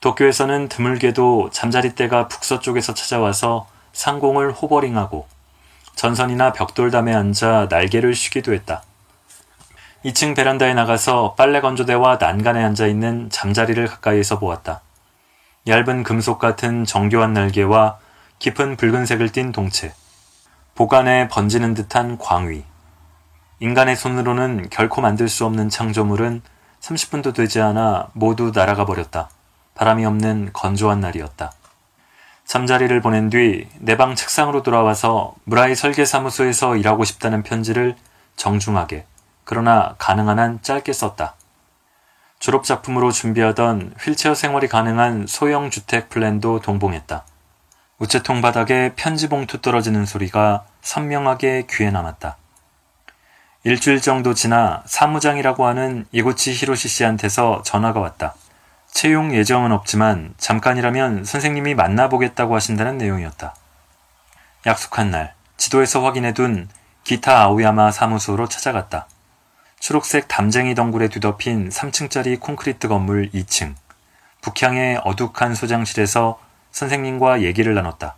도쿄에서는 드물게도 잠자리 때가 북서쪽에서 찾아와서 상공을 호버링하고 전선이나 벽돌담에 앉아 날개를 쉬기도 했다. 2층 베란다에 나가서 빨래 건조대와 난간에 앉아 있는 잠자리를 가까이에서 보았다. 얇은 금속 같은 정교한 날개와 깊은 붉은색을 띤 동체, 보관에 번지는 듯한 광위. 인간의 손으로는 결코 만들 수 없는 창조물은 30분도 되지 않아 모두 날아가 버렸다. 바람이 없는 건조한 날이었다. 잠자리를 보낸 뒤 내 방 책상으로 돌아와서 무라이 설계사무소에서 일하고 싶다는 편지를 정중하게 그러나 가능한 한 짧게 썼다. 졸업작품으로 준비하던 휠체어 생활이 가능한 소형 주택 플랜도 동봉했다. 우체통 바닥에 편지 봉투 떨어지는 소리가 선명하게 귀에 남았다. 일주일 정도 지나 사무장이라고 하는 이구치 히로시 씨한테서 전화가 왔다. 채용 예정은 없지만 잠깐이라면 선생님이 만나보겠다고 하신다는 내용이었다. 약속한 날, 지도에서 확인해둔 기타 아오야마 사무소로 찾아갔다. 초록색 담쟁이 덩굴에 뒤덮인 3층짜리 콘크리트 건물 2층. 북향의 어둑한 소장실에서 선생님과 얘기를 나눴다.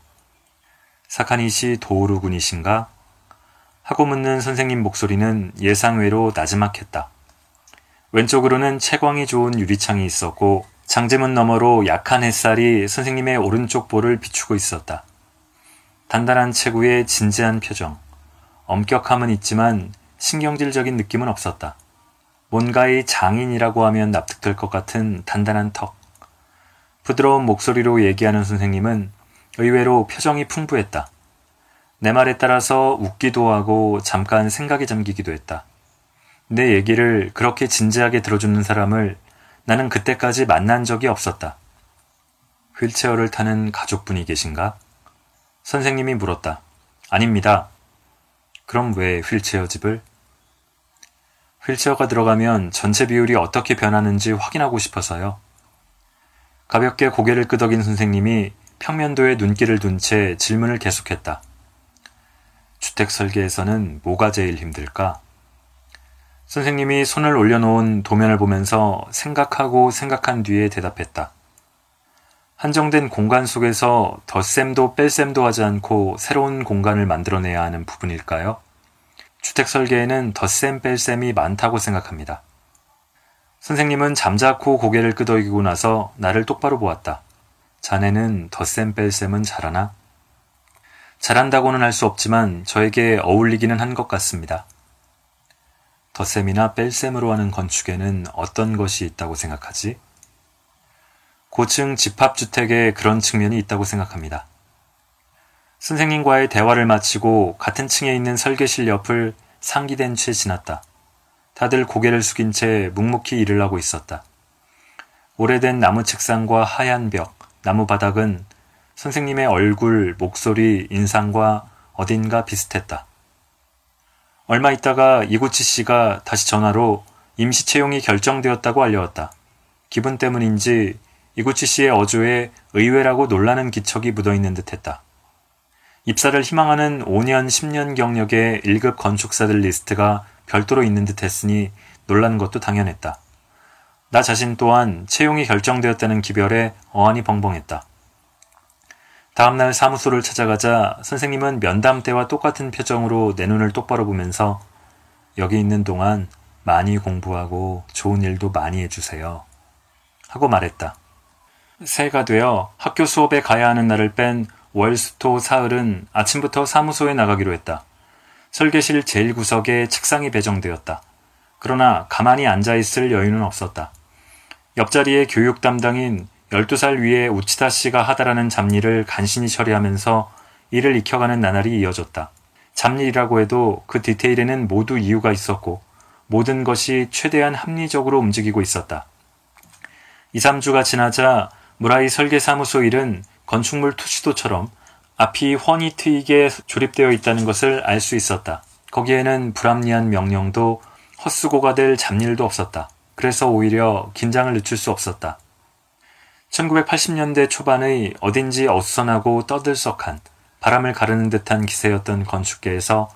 사카니시 도우루 군이신가? 하고 묻는 선생님 목소리는 예상외로 나지막했다. 왼쪽으로는 채광이 좋은 유리창이 있었고 장제문 너머로 약한 햇살이 선생님의 오른쪽 볼을 비추고 있었다. 단단한 체구에 진지한 표정. 엄격함은 있지만 신경질적인 느낌은 없었다. 뭔가의 장인이라고 하면 납득될 것 같은 단단한 턱. 부드러운 목소리로 얘기하는 선생님은 의외로 표정이 풍부했다. 내 말에 따라서 웃기도 하고 잠깐 생각에 잠기기도 했다. 내 얘기를 그렇게 진지하게 들어주는 사람을 나는 그때까지 만난 적이 없었다. 휠체어를 타는 가족분이 계신가? 선생님이 물었다. 아닙니다. 그럼 왜 휠체어 집을? 휠체어가 들어가면 전체 비율이 어떻게 변하는지 확인하고 싶어서요. 가볍게 고개를 끄덕인 선생님이 평면도에 눈길을 둔 채 질문을 계속했다. 주택 설계에서는 뭐가 제일 힘들까? 선생님이 손을 올려놓은 도면을 보면서 생각하고 생각한 뒤에 대답했다. 한정된 공간 속에서 덧셈도 뺄셈도 하지 않고 새로운 공간을 만들어내야 하는 부분일까요? 주택 설계에는 덧셈 뺄셈이 많다고 생각합니다. 선생님은 잠자코 고개를 끄덕이고 나서 나를 똑바로 보았다. 자네는 덧셈 뺄셈은 잘하나? 잘한다고는 할 수 없지만 저에게 어울리기는 한 것 같습니다. 덧셈이나 뺄셈으로 하는 건축에는 어떤 것이 있다고 생각하지? 고층 집합주택에 그런 측면이 있다고 생각합니다. 선생님과의 대화를 마치고 같은 층에 있는 설계실 옆을 상기된 채 지났다. 다들 고개를 숙인 채 묵묵히 일을 하고 있었다. 오래된 나무 책상과 하얀 벽, 나무 바닥은 선생님의 얼굴, 목소리, 인상과 어딘가 비슷했다. 얼마 있다가 이구치 씨가 다시 전화로 임시 채용이 결정되었다고 알려왔다. 기분 때문인지 이구치 씨의 어조에 의외라고 놀라는 기척이 묻어있는 듯했다. 입사를 희망하는 5년, 10년 경력의 1급 건축사들 리스트가 별도로 있는 듯 했으니 놀란 것도 당연했다. 나 자신 또한 채용이 결정되었다는 기별에 어안이 벙벙했다. 다음날 사무소를 찾아가자 선생님은 면담 때와 똑같은 표정으로 내 눈을 똑바로 보면서 여기 있는 동안 많이 공부하고 좋은 일도 많이 해주세요. 하고 말했다. 새해가 되어 학교 수업에 가야 하는 날을 뺀 월수토 사흘은 아침부터 사무소에 나가기로 했다. 설계실 제일 구석에 책상이 배정되었다. 그러나 가만히 앉아있을 여유는 없었다. 옆자리에 교육 담당인 12살 위에 우치다 씨가 하다라는 잡일을 간신히 처리하면서 이를 익혀가는 나날이 이어졌다. 잡일이라고 해도 그 디테일에는 모두 이유가 있었고 모든 것이 최대한 합리적으로 움직이고 있었다. 2, 3주가 지나자 무라이 설계사무소 일은 건축물 투시도처럼 앞이 훤히 트이게 조립되어 있다는 것을 알 수 있었다. 거기에는 불합리한 명령도 헛수고가 될 잡일도 없었다. 그래서 오히려 긴장을 늦출 수 없었다. 1980년대 초반의 어딘지 어수선하고 떠들썩한 바람을 가르는 듯한 기세였던 건축계에서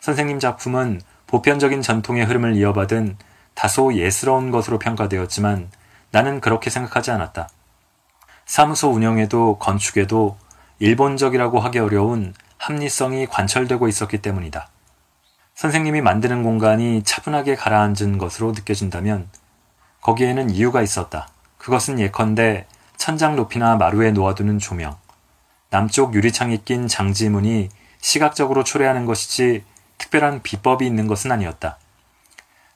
선생님 작품은 보편적인 전통의 흐름을 이어받은 다소 예스러운 것으로 평가되었지만 나는 그렇게 생각하지 않았다. 사무소 운영에도 건축에도 일본적이라고 하기 어려운 합리성이 관철되고 있었기 때문이다. 선생님이 만드는 공간이 차분하게 가라앉은 것으로 느껴진다면 거기에는 이유가 있었다. 그것은 예컨대 천장 높이나 마루에 놓아두는 조명, 남쪽 유리창에 낀 장지문이 시각적으로 초래하는 것이지 특별한 비법이 있는 것은 아니었다.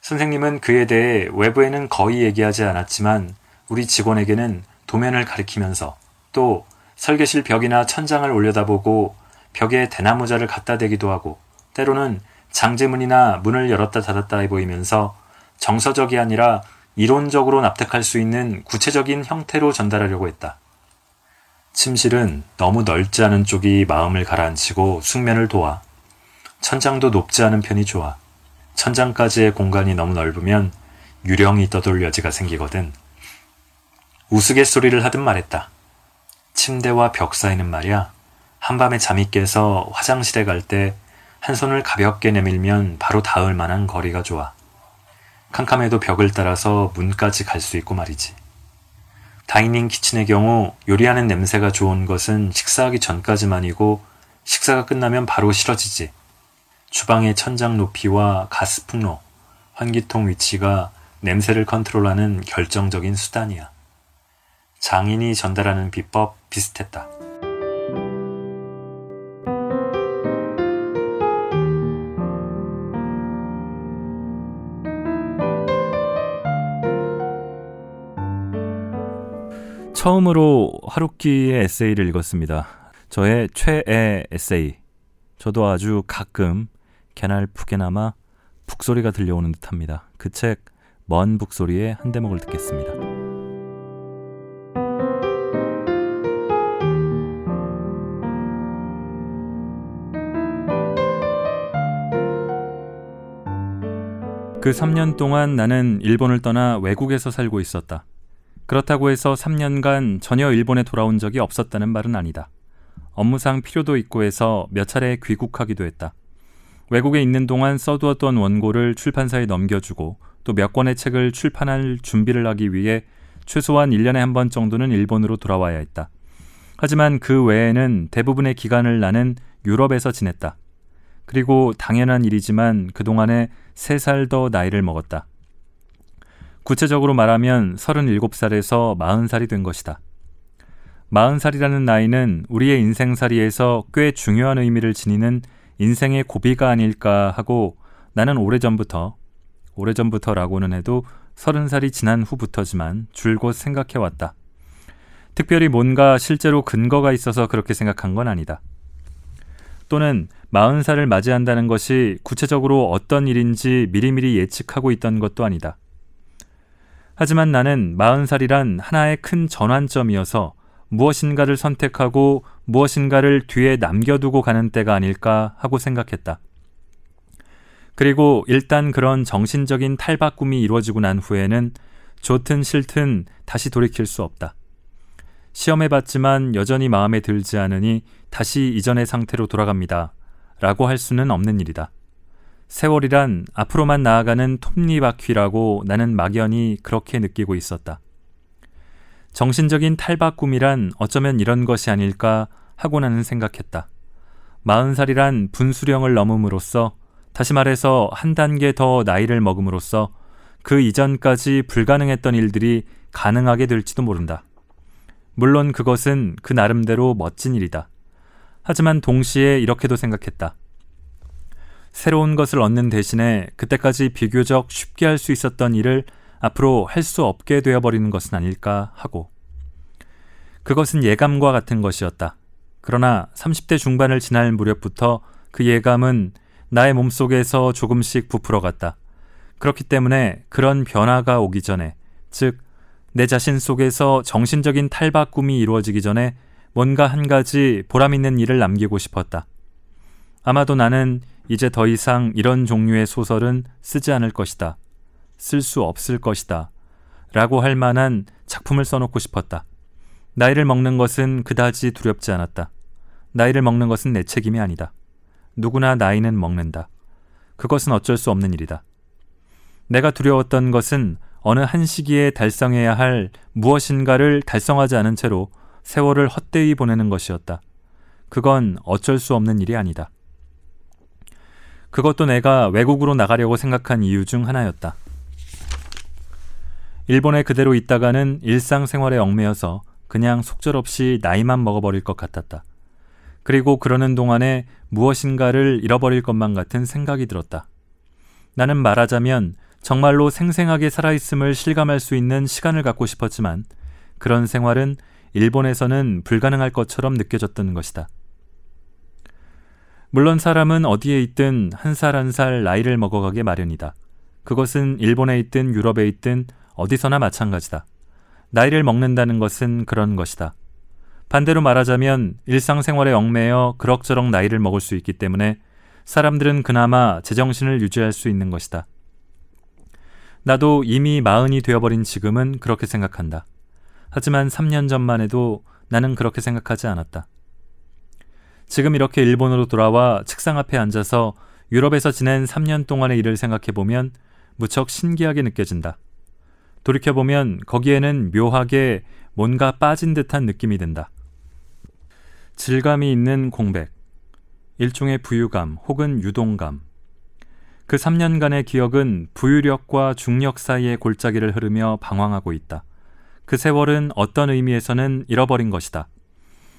선생님은 그에 대해 외부에는 거의 얘기하지 않았지만 우리 직원에게는 도면을 가리키면서 또 설계실 벽이나 천장을 올려다보고 벽에 대나무자를 갖다 대기도 하고 때로는 장제문이나 문을 열었다 닫았다 해 보이면서 정서적이 아니라 이론적으로 납득할 수 있는 구체적인 형태로 전달하려고 했다. 침실은 너무 넓지 않은 쪽이 마음을 가라앉히고 숙면을 도와. 천장도 높지 않은 편이 좋아. 천장까지의 공간이 너무 넓으면 유령이 떠돌 여지가 생기거든. 우스갯소리를 하듯 말했다. 침대와 벽 사이는 말이야. 한밤에 잠이 깨서 화장실에 갈 때 한 손을 가볍게 내밀면 바로 닿을 만한 거리가 좋아. 캄캄해도 벽을 따라서 문까지 갈 수 있고 말이지. 다이닝 키친의 경우 요리하는 냄새가 좋은 것은 식사하기 전까지만이고 식사가 끝나면 바로 싫어지지. 주방의 천장 높이와 가스 풍로, 환기통 위치가 냄새를 컨트롤하는 결정적인 수단이야. 장인이 전달하는 비법 비슷했다. 처음으로 하루키의 에세이를 읽었습니다. 저의 최애 에세이. 저도 아주 가끔 개날프게나마 북소리가 들려오는 듯합니다. 그 책 먼 북소리의 한 대목을 듣겠습니다. 그 3년 동안 나는 일본을 떠나 외국에서 살고 있었다. 그렇다고 해서 3년간 전혀 일본에 돌아온 적이 없었다는 말은 아니다. 업무상 필요도 있고 해서 몇 차례 귀국하기도 했다. 외국에 있는 동안 써두었던 원고를 출판사에 넘겨주고 또 몇 권의 책을 출판할 준비를 하기 위해 최소한 1년에 한 번 정도는 일본으로 돌아와야 했다. 하지만 그 외에는 대부분의 기간을 나는 유럽에서 지냈다. 그리고 당연한 일이지만 그동안에 3살 더 나이를 먹었다. 구체적으로 말하면 37살에서 40살이 된 것이다. 40살이라는 나이는 우리의 인생살이에서 꽤 중요한 의미를 지니는 인생의 고비가 아닐까 하고 나는 오래전부터, 오래전부터라고는 해도 서른 살이 지난 후부터지만 줄곧 생각해왔다. 특별히 뭔가 실제로 근거가 있어서 그렇게 생각한 건 아니다. 또는 마흔 살을 맞이한다는 것이 구체적으로 어떤 일인지 미리미리 예측하고 있던 것도 아니다. 하지만 나는 마흔 살이란 하나의 큰 전환점이어서 무엇인가를 선택하고 무엇인가를 뒤에 남겨두고 가는 때가 아닐까 하고 생각했다. 그리고 일단 그런 정신적인 탈바꿈이 이루어지고 난 후에는 좋든 싫든 다시 돌이킬 수 없다. 시험해봤지만 여전히 마음에 들지 않으니 다시 이전의 상태로 돌아갑니다. 라고 할 수는 없는 일이다. 세월이란 앞으로만 나아가는 톱니바퀴라고 나는 막연히 그렇게 느끼고 있었다. 정신적인 탈바꿈이란 어쩌면 이런 것이 아닐까 하고 나는 생각했다. 마흔 살이란 분수령을 넘음으로써 다시 말해서 한 단계 더 나이를 먹음으로써 그 이전까지 불가능했던 일들이 가능하게 될지도 모른다. 물론 그것은 그 나름대로 멋진 일이다. 하지만 동시에 이렇게도 생각했다. 새로운 것을 얻는 대신에 그때까지 비교적 쉽게 할 수 있었던 일을 앞으로 할 수 없게 되어버리는 것은 아닐까 하고. 그것은 예감과 같은 것이었다. 그러나 30대 중반을 지날 무렵부터 그 예감은 나의 몸속에서 조금씩 부풀어갔다. 그렇기 때문에 그런 변화가 오기 전에, 즉, 내 자신 속에서 정신적인 탈바꿈이 이루어지기 전에 뭔가 한 가지 보람 있는 일을 남기고 싶었다. 아마도 나는 이제 더 이상 이런 종류의 소설은 쓰지 않을 것이다. 쓸 수 없을 것이다. 라고 할 만한 작품을 써놓고 싶었다. 나이를 먹는 것은 그다지 두렵지 않았다. 나이를 먹는 것은 내 책임이 아니다. 누구나 나이는 먹는다. 그것은 어쩔 수 없는 일이다. 내가 두려웠던 것은 어느 한 시기에 달성해야 할 무엇인가를 달성하지 않은 채로 세월을 헛되이 보내는 것이었다. 그건 어쩔 수 없는 일이 아니다. 그것도 내가 외국으로 나가려고 생각한 이유 중 하나였다. 일본에 그대로 있다가는 일상생활에 얽매여서 그냥 속절없이 나이만 먹어버릴 것 같았다. 그리고 그러는 동안에 무엇인가를 잃어버릴 것만 같은 생각이 들었다. 나는 말하자면 정말로 생생하게 살아있음을 실감할 수 있는 시간을 갖고 싶었지만 그런 생활은 일본에서는 불가능할 것처럼 느껴졌던 것이다. 물론 사람은 어디에 있든 한 살 한 살 나이를 먹어가게 마련이다. 그것은 일본에 있든 유럽에 있든 어디서나 마찬가지다. 나이를 먹는다는 것은 그런 것이다. 반대로 말하자면 일상생활에 얽매여 그럭저럭 나이를 먹을 수 있기 때문에 사람들은 그나마 제정신을 유지할 수 있는 것이다. 나도 이미 마흔이 되어버린 지금은 그렇게 생각한다. 하지만 3년 전만 해도 나는 그렇게 생각하지 않았다. 지금 이렇게 일본으로 돌아와 책상 앞에 앉아서 유럽에서 지낸 3년 동안의 일을 생각해보면 무척 신기하게 느껴진다. 돌이켜보면 거기에는 묘하게 뭔가 빠진 듯한 느낌이 든다. 질감이 있는 공백, 일종의 부유감 혹은 유동감. 그 3년간의 기억은 부유력과 중력 사이의 골짜기를 흐르며 방황하고 있다. 그 세월은 어떤 의미에서는 잃어버린 것이다.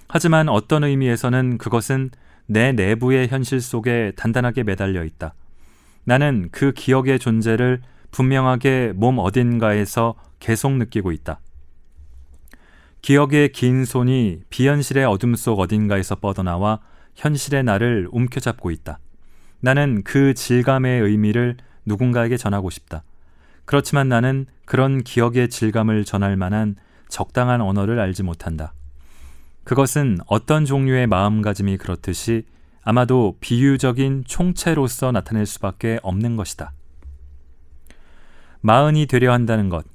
하지만 어떤 의미에서는 그것은 내 내부의 현실 속에 단단하게 매달려 있다. 나는 그 기억의 존재를 분명하게 몸 어딘가에서 계속 느끼고 있다. 기억의 긴 손이 비현실의 어둠 속 어딘가에서 뻗어나와 현실의 나를 움켜잡고 있다. 나는 그 질감의 의미를 누군가에게 전하고 싶다. 그렇지만 나는 그런 기억의 질감을 전할 만한 적당한 언어를 알지 못한다. 그것은 어떤 종류의 마음가짐이 그렇듯이 아마도 비유적인 총체로서 나타낼 수밖에 없는 것이다. 마흔이 되려 한다는 것,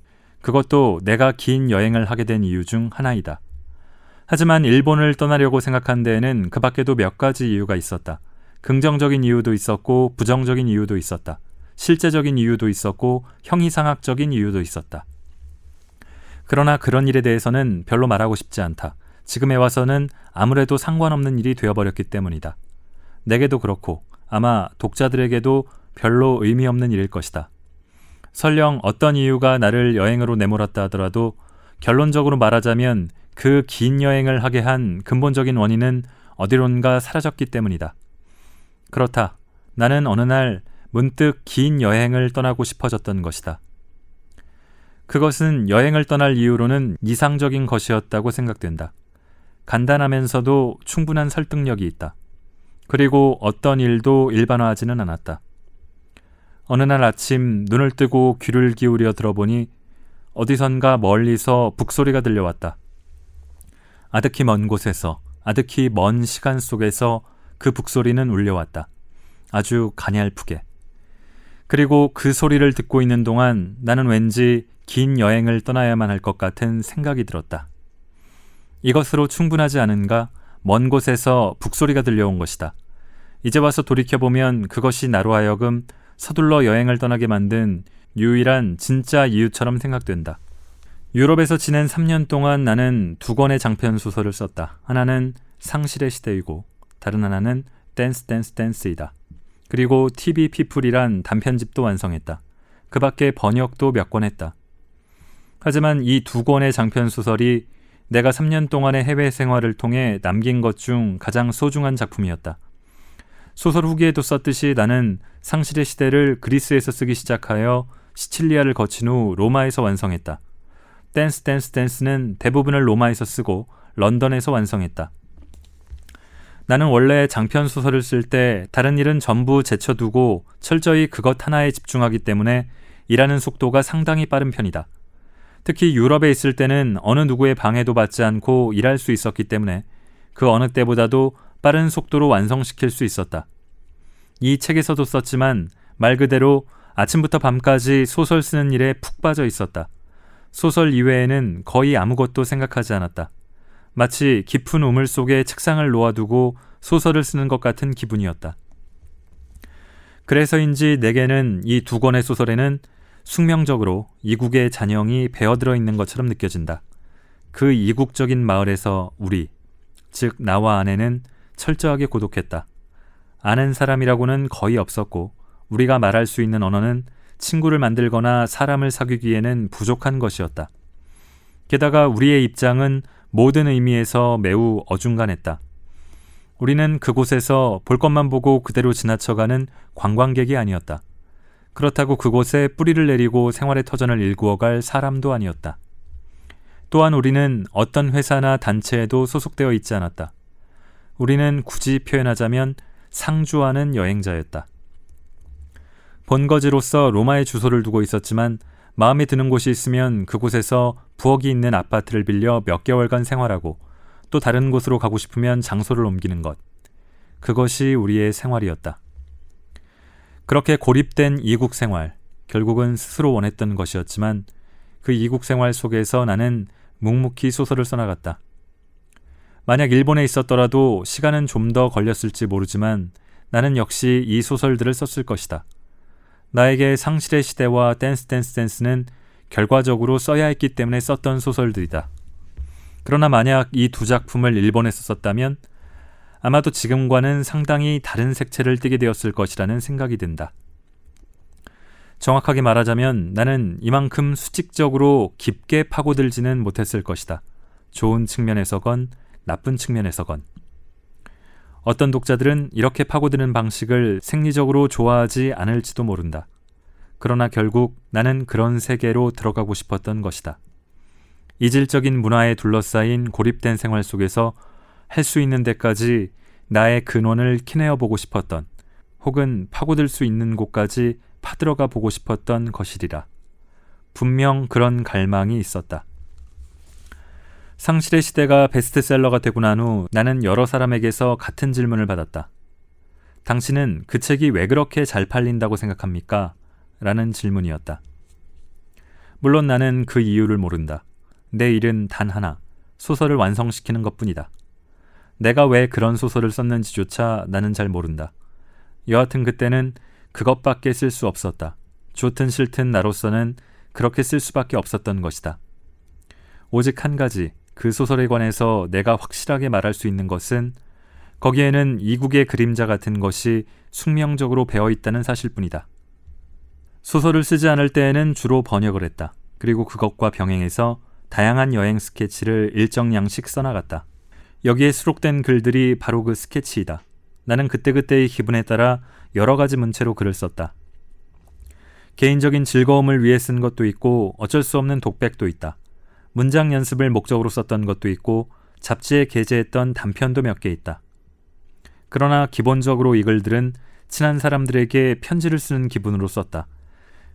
그것도 내가 긴 여행을 하게 된 이유 중 하나이다. 하지만 일본을 떠나려고 생각한 데에는 그 밖에도 몇 가지 이유가 있었다. 긍정적인 이유도 있었고 부정적인 이유도 있었다. 실제적인 이유도 있었고 형이상학적인 이유도 있었다. 그러나 그런 일에 대해서는 별로 말하고 싶지 않다. 지금에 와서는 아무래도 상관없는 일이 되어버렸기 때문이다. 내게도 그렇고 아마 독자들에게도 별로 의미 없는 일일 것이다. 설령 어떤 이유가 나를 여행으로 내몰았다 하더라도 결론적으로 말하자면 그 긴 여행을 하게 한 근본적인 원인은 어디론가 사라졌기 때문이다. 그렇다. 나는 어느 날 문득 긴 여행을 떠나고 싶어졌던 것이다. 그것은 여행을 떠날 이유로는 이상적인 것이었다고 생각된다. 간단하면서도 충분한 설득력이 있다. 그리고 어떤 일도 일반화하지는 않았다. 어느 날 아침 눈을 뜨고 귀를 기울여 들어보니 어디선가 멀리서 북소리가 들려왔다. 아득히 먼 곳에서, 아득히 먼 시간 속에서 그 북소리는 울려왔다. 아주 가냘프게. 그리고 그 소리를 듣고 있는 동안 나는 왠지 긴 여행을 떠나야만 할 것 같은 생각이 들었다. 이것으로 충분하지 않은가? 먼 곳에서 북소리가 들려온 것이다. 이제 와서 돌이켜보면 그것이 나로 하여금 서둘러 여행을 떠나게 만든 유일한 진짜 이유처럼 생각된다. 유럽에서 지낸 3년 동안 나는 두 권의 장편 소설을 썼다. 하나는 상실의 시대이고 다른 하나는 댄스 댄스 댄스이다. 그리고 TV 피플이란 단편집도 완성했다. 그 밖에 번역도 몇 권 했다. 하지만 이 두 권의 장편 소설이 내가 3년 동안의 해외 생활을 통해 남긴 것 중 가장 소중한 작품이었다. 소설 후기에도 썼듯이 나는 상실의 시대를 그리스에서 쓰기 시작하여 시칠리아를 거친 후 로마에서 완성했다. 댄스 댄스 댄스는 대부분을 로마에서 쓰고 런던에서 완성했다. 나는 원래 장편 소설을 쓸 때 다른 일은 전부 제쳐두고 철저히 그것 하나에 집중하기 때문에 일하는 속도가 상당히 빠른 편이다. 특히 유럽에 있을 때는 어느 누구의 방해도 받지 않고 일할 수 있었기 때문에 그 어느 때보다도 빠른 속도로 완성시킬 수 있었다. 이 책에서도 썼지만 말 그대로 아침부터 밤까지 소설 쓰는 일에 푹 빠져 있었다. 소설 이외에는 거의 아무것도 생각하지 않았다. 마치 깊은 우물 속에 책상을 놓아두고 소설을 쓰는 것 같은 기분이었다. 그래서인지 내게는 이 두 권의 소설에는 숙명적으로 이국의 잔영이 배어들어 있는 것처럼 느껴진다. 그 이국적인 마을에서 우리, 즉 나와 아내는 철저하게 고독했다. 아는 사람이라고는 거의 없었고 우리가 말할 수 있는 언어는 친구를 만들거나 사람을 사귀기에는 부족한 것이었다. 게다가 우리의 입장은 모든 의미에서 매우 어중간했다. 우리는 그곳에서 볼 것만 보고 그대로 지나쳐가는 관광객이 아니었다. 그렇다고 그곳에 뿌리를 내리고 생활의 터전을 일구어갈 사람도 아니었다. 또한 우리는 어떤 회사나 단체에도 소속되어 있지 않았다. 우리는 굳이 표현하자면 상주하는 여행자였다. 본거지로서 로마의 주소를 두고 있었지만 마음에 드는 곳이 있으면 그곳에서 부엌이 있는 아파트를 빌려 몇 개월간 생활하고 또 다른 곳으로 가고 싶으면 장소를 옮기는 것. 그것이 우리의 생활이었다. 그렇게 고립된 이국 생활, 결국은 스스로 원했던 것이었지만 그 이국 생활 속에서 나는 묵묵히 소설을 써나갔다. 만약 일본에 있었더라도 시간은 좀 더 걸렸을지 모르지만 나는 역시 이 소설들을 썼을 것이다. 나에게 상실의 시대와 댄스 댄스 댄스는 결과적으로 써야 했기 때문에 썼던 소설들이다. 그러나 만약 이 두 작품을 일본에서 썼다면 아마도 지금과는 상당히 다른 색채를 띠게 되었을 것이라는 생각이 든다. 정확하게 말하자면 나는 이만큼 수직적으로 깊게 파고들지는 못했을 것이다. 좋은 측면에서건 나쁜 측면에서건. 어떤 독자들은 이렇게 파고드는 방식을 생리적으로 좋아하지 않을지도 모른다. 그러나 결국 나는 그런 세계로 들어가고 싶었던 것이다. 이질적인 문화에 둘러싸인 고립된 생활 속에서 할 수 있는 데까지 나의 근원을 캐내어 보고 싶었던 혹은 파고들 수 있는 곳까지 파들어가 보고 싶었던 것이리라. 분명 그런 갈망이 있었다. 상실의 시대가 베스트셀러가 되고 난 후 나는 여러 사람에게서 같은 질문을 받았다. 당신은 그 책이 왜 그렇게 잘 팔린다고 생각합니까? 라는 질문이었다. 물론 나는 그 이유를 모른다. 내 일은 단 하나, 소설을 완성시키는 것 뿐이다. 내가 왜 그런 소설을 썼는지조차 나는 잘 모른다. 여하튼 그때는 그것밖에 쓸 수 없었다. 좋든 싫든 나로서는 그렇게 쓸 수밖에 없었던 것이다. 오직 한 가지, 그 소설에 관해서 내가 확실하게 말할 수 있는 것은 거기에는 이국의 그림자 같은 것이 숙명적으로 배어 있다는 사실뿐이다. 소설을 쓰지 않을 때에는 주로 번역을 했다. 그리고 그것과 병행해서 다양한 여행 스케치를 일정 양씩 써나갔다. 여기에 수록된 글들이 바로 그 스케치이다. 나는 그때그때의 기분에 따라 여러 가지 문체로 글을 썼다. 개인적인 즐거움을 위해 쓴 것도 있고 어쩔 수 없는 독백도 있다. 문장 연습을 목적으로 썼던 것도 있고 잡지에 게재했던 단편도 몇 개 있다. 그러나 기본적으로 이 글들은 친한 사람들에게 편지를 쓰는 기분으로 썼다.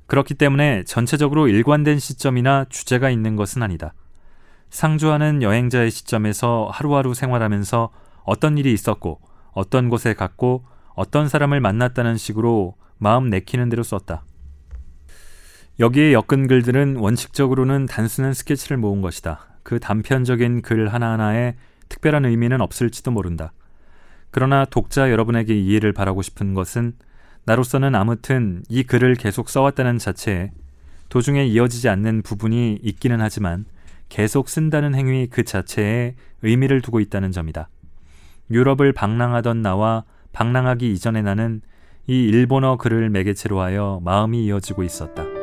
그렇기 때문에 전체적으로 일관된 시점이나 주제가 있는 것은 아니다. 상주하는 여행자의 시점에서 하루하루 생활하면서 어떤 일이 있었고 어떤 곳에 갔고 어떤 사람을 만났다는 식으로 마음 내키는 대로 썼다. 여기에 엮은 글들은 원칙적으로는 단순한 스케치를 모은 것이다. 그 단편적인 글 하나하나에 특별한 의미는 없을지도 모른다. 그러나 독자 여러분에게 이해를 바라고 싶은 것은 나로서는 아무튼 이 글을 계속 써왔다는 자체에 도중에 이어지지 않는 부분이 있기는 하지만 계속 쓴다는 행위 그 자체에 의미를 두고 있다는 점이다. 유럽을 방랑하던 나와 방랑하기 이전의 나는 이 일본어 글을 매개체로 하여 마음이 이어지고 있었다.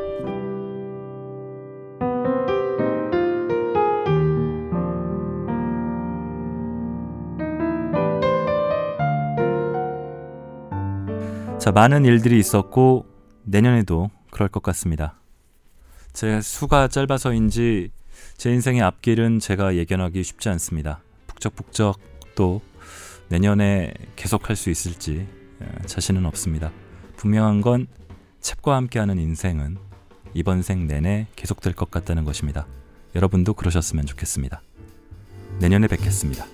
자, 많은 일들이 있었고 내년에도 그럴 것 같습니다. 제 수가 짧아서인지 제 인생의 앞길은 제가 예견하기 쉽지 않습니다. 북적북적 또 내년에 계속 할 수 있을지 자신은 없습니다. 분명한 건 챕과 함께하는 인생은 이번 생 내내 계속될 것 같다는 것입니다. 여러분도 그러셨으면 좋겠습니다. 내년에 뵙겠습니다.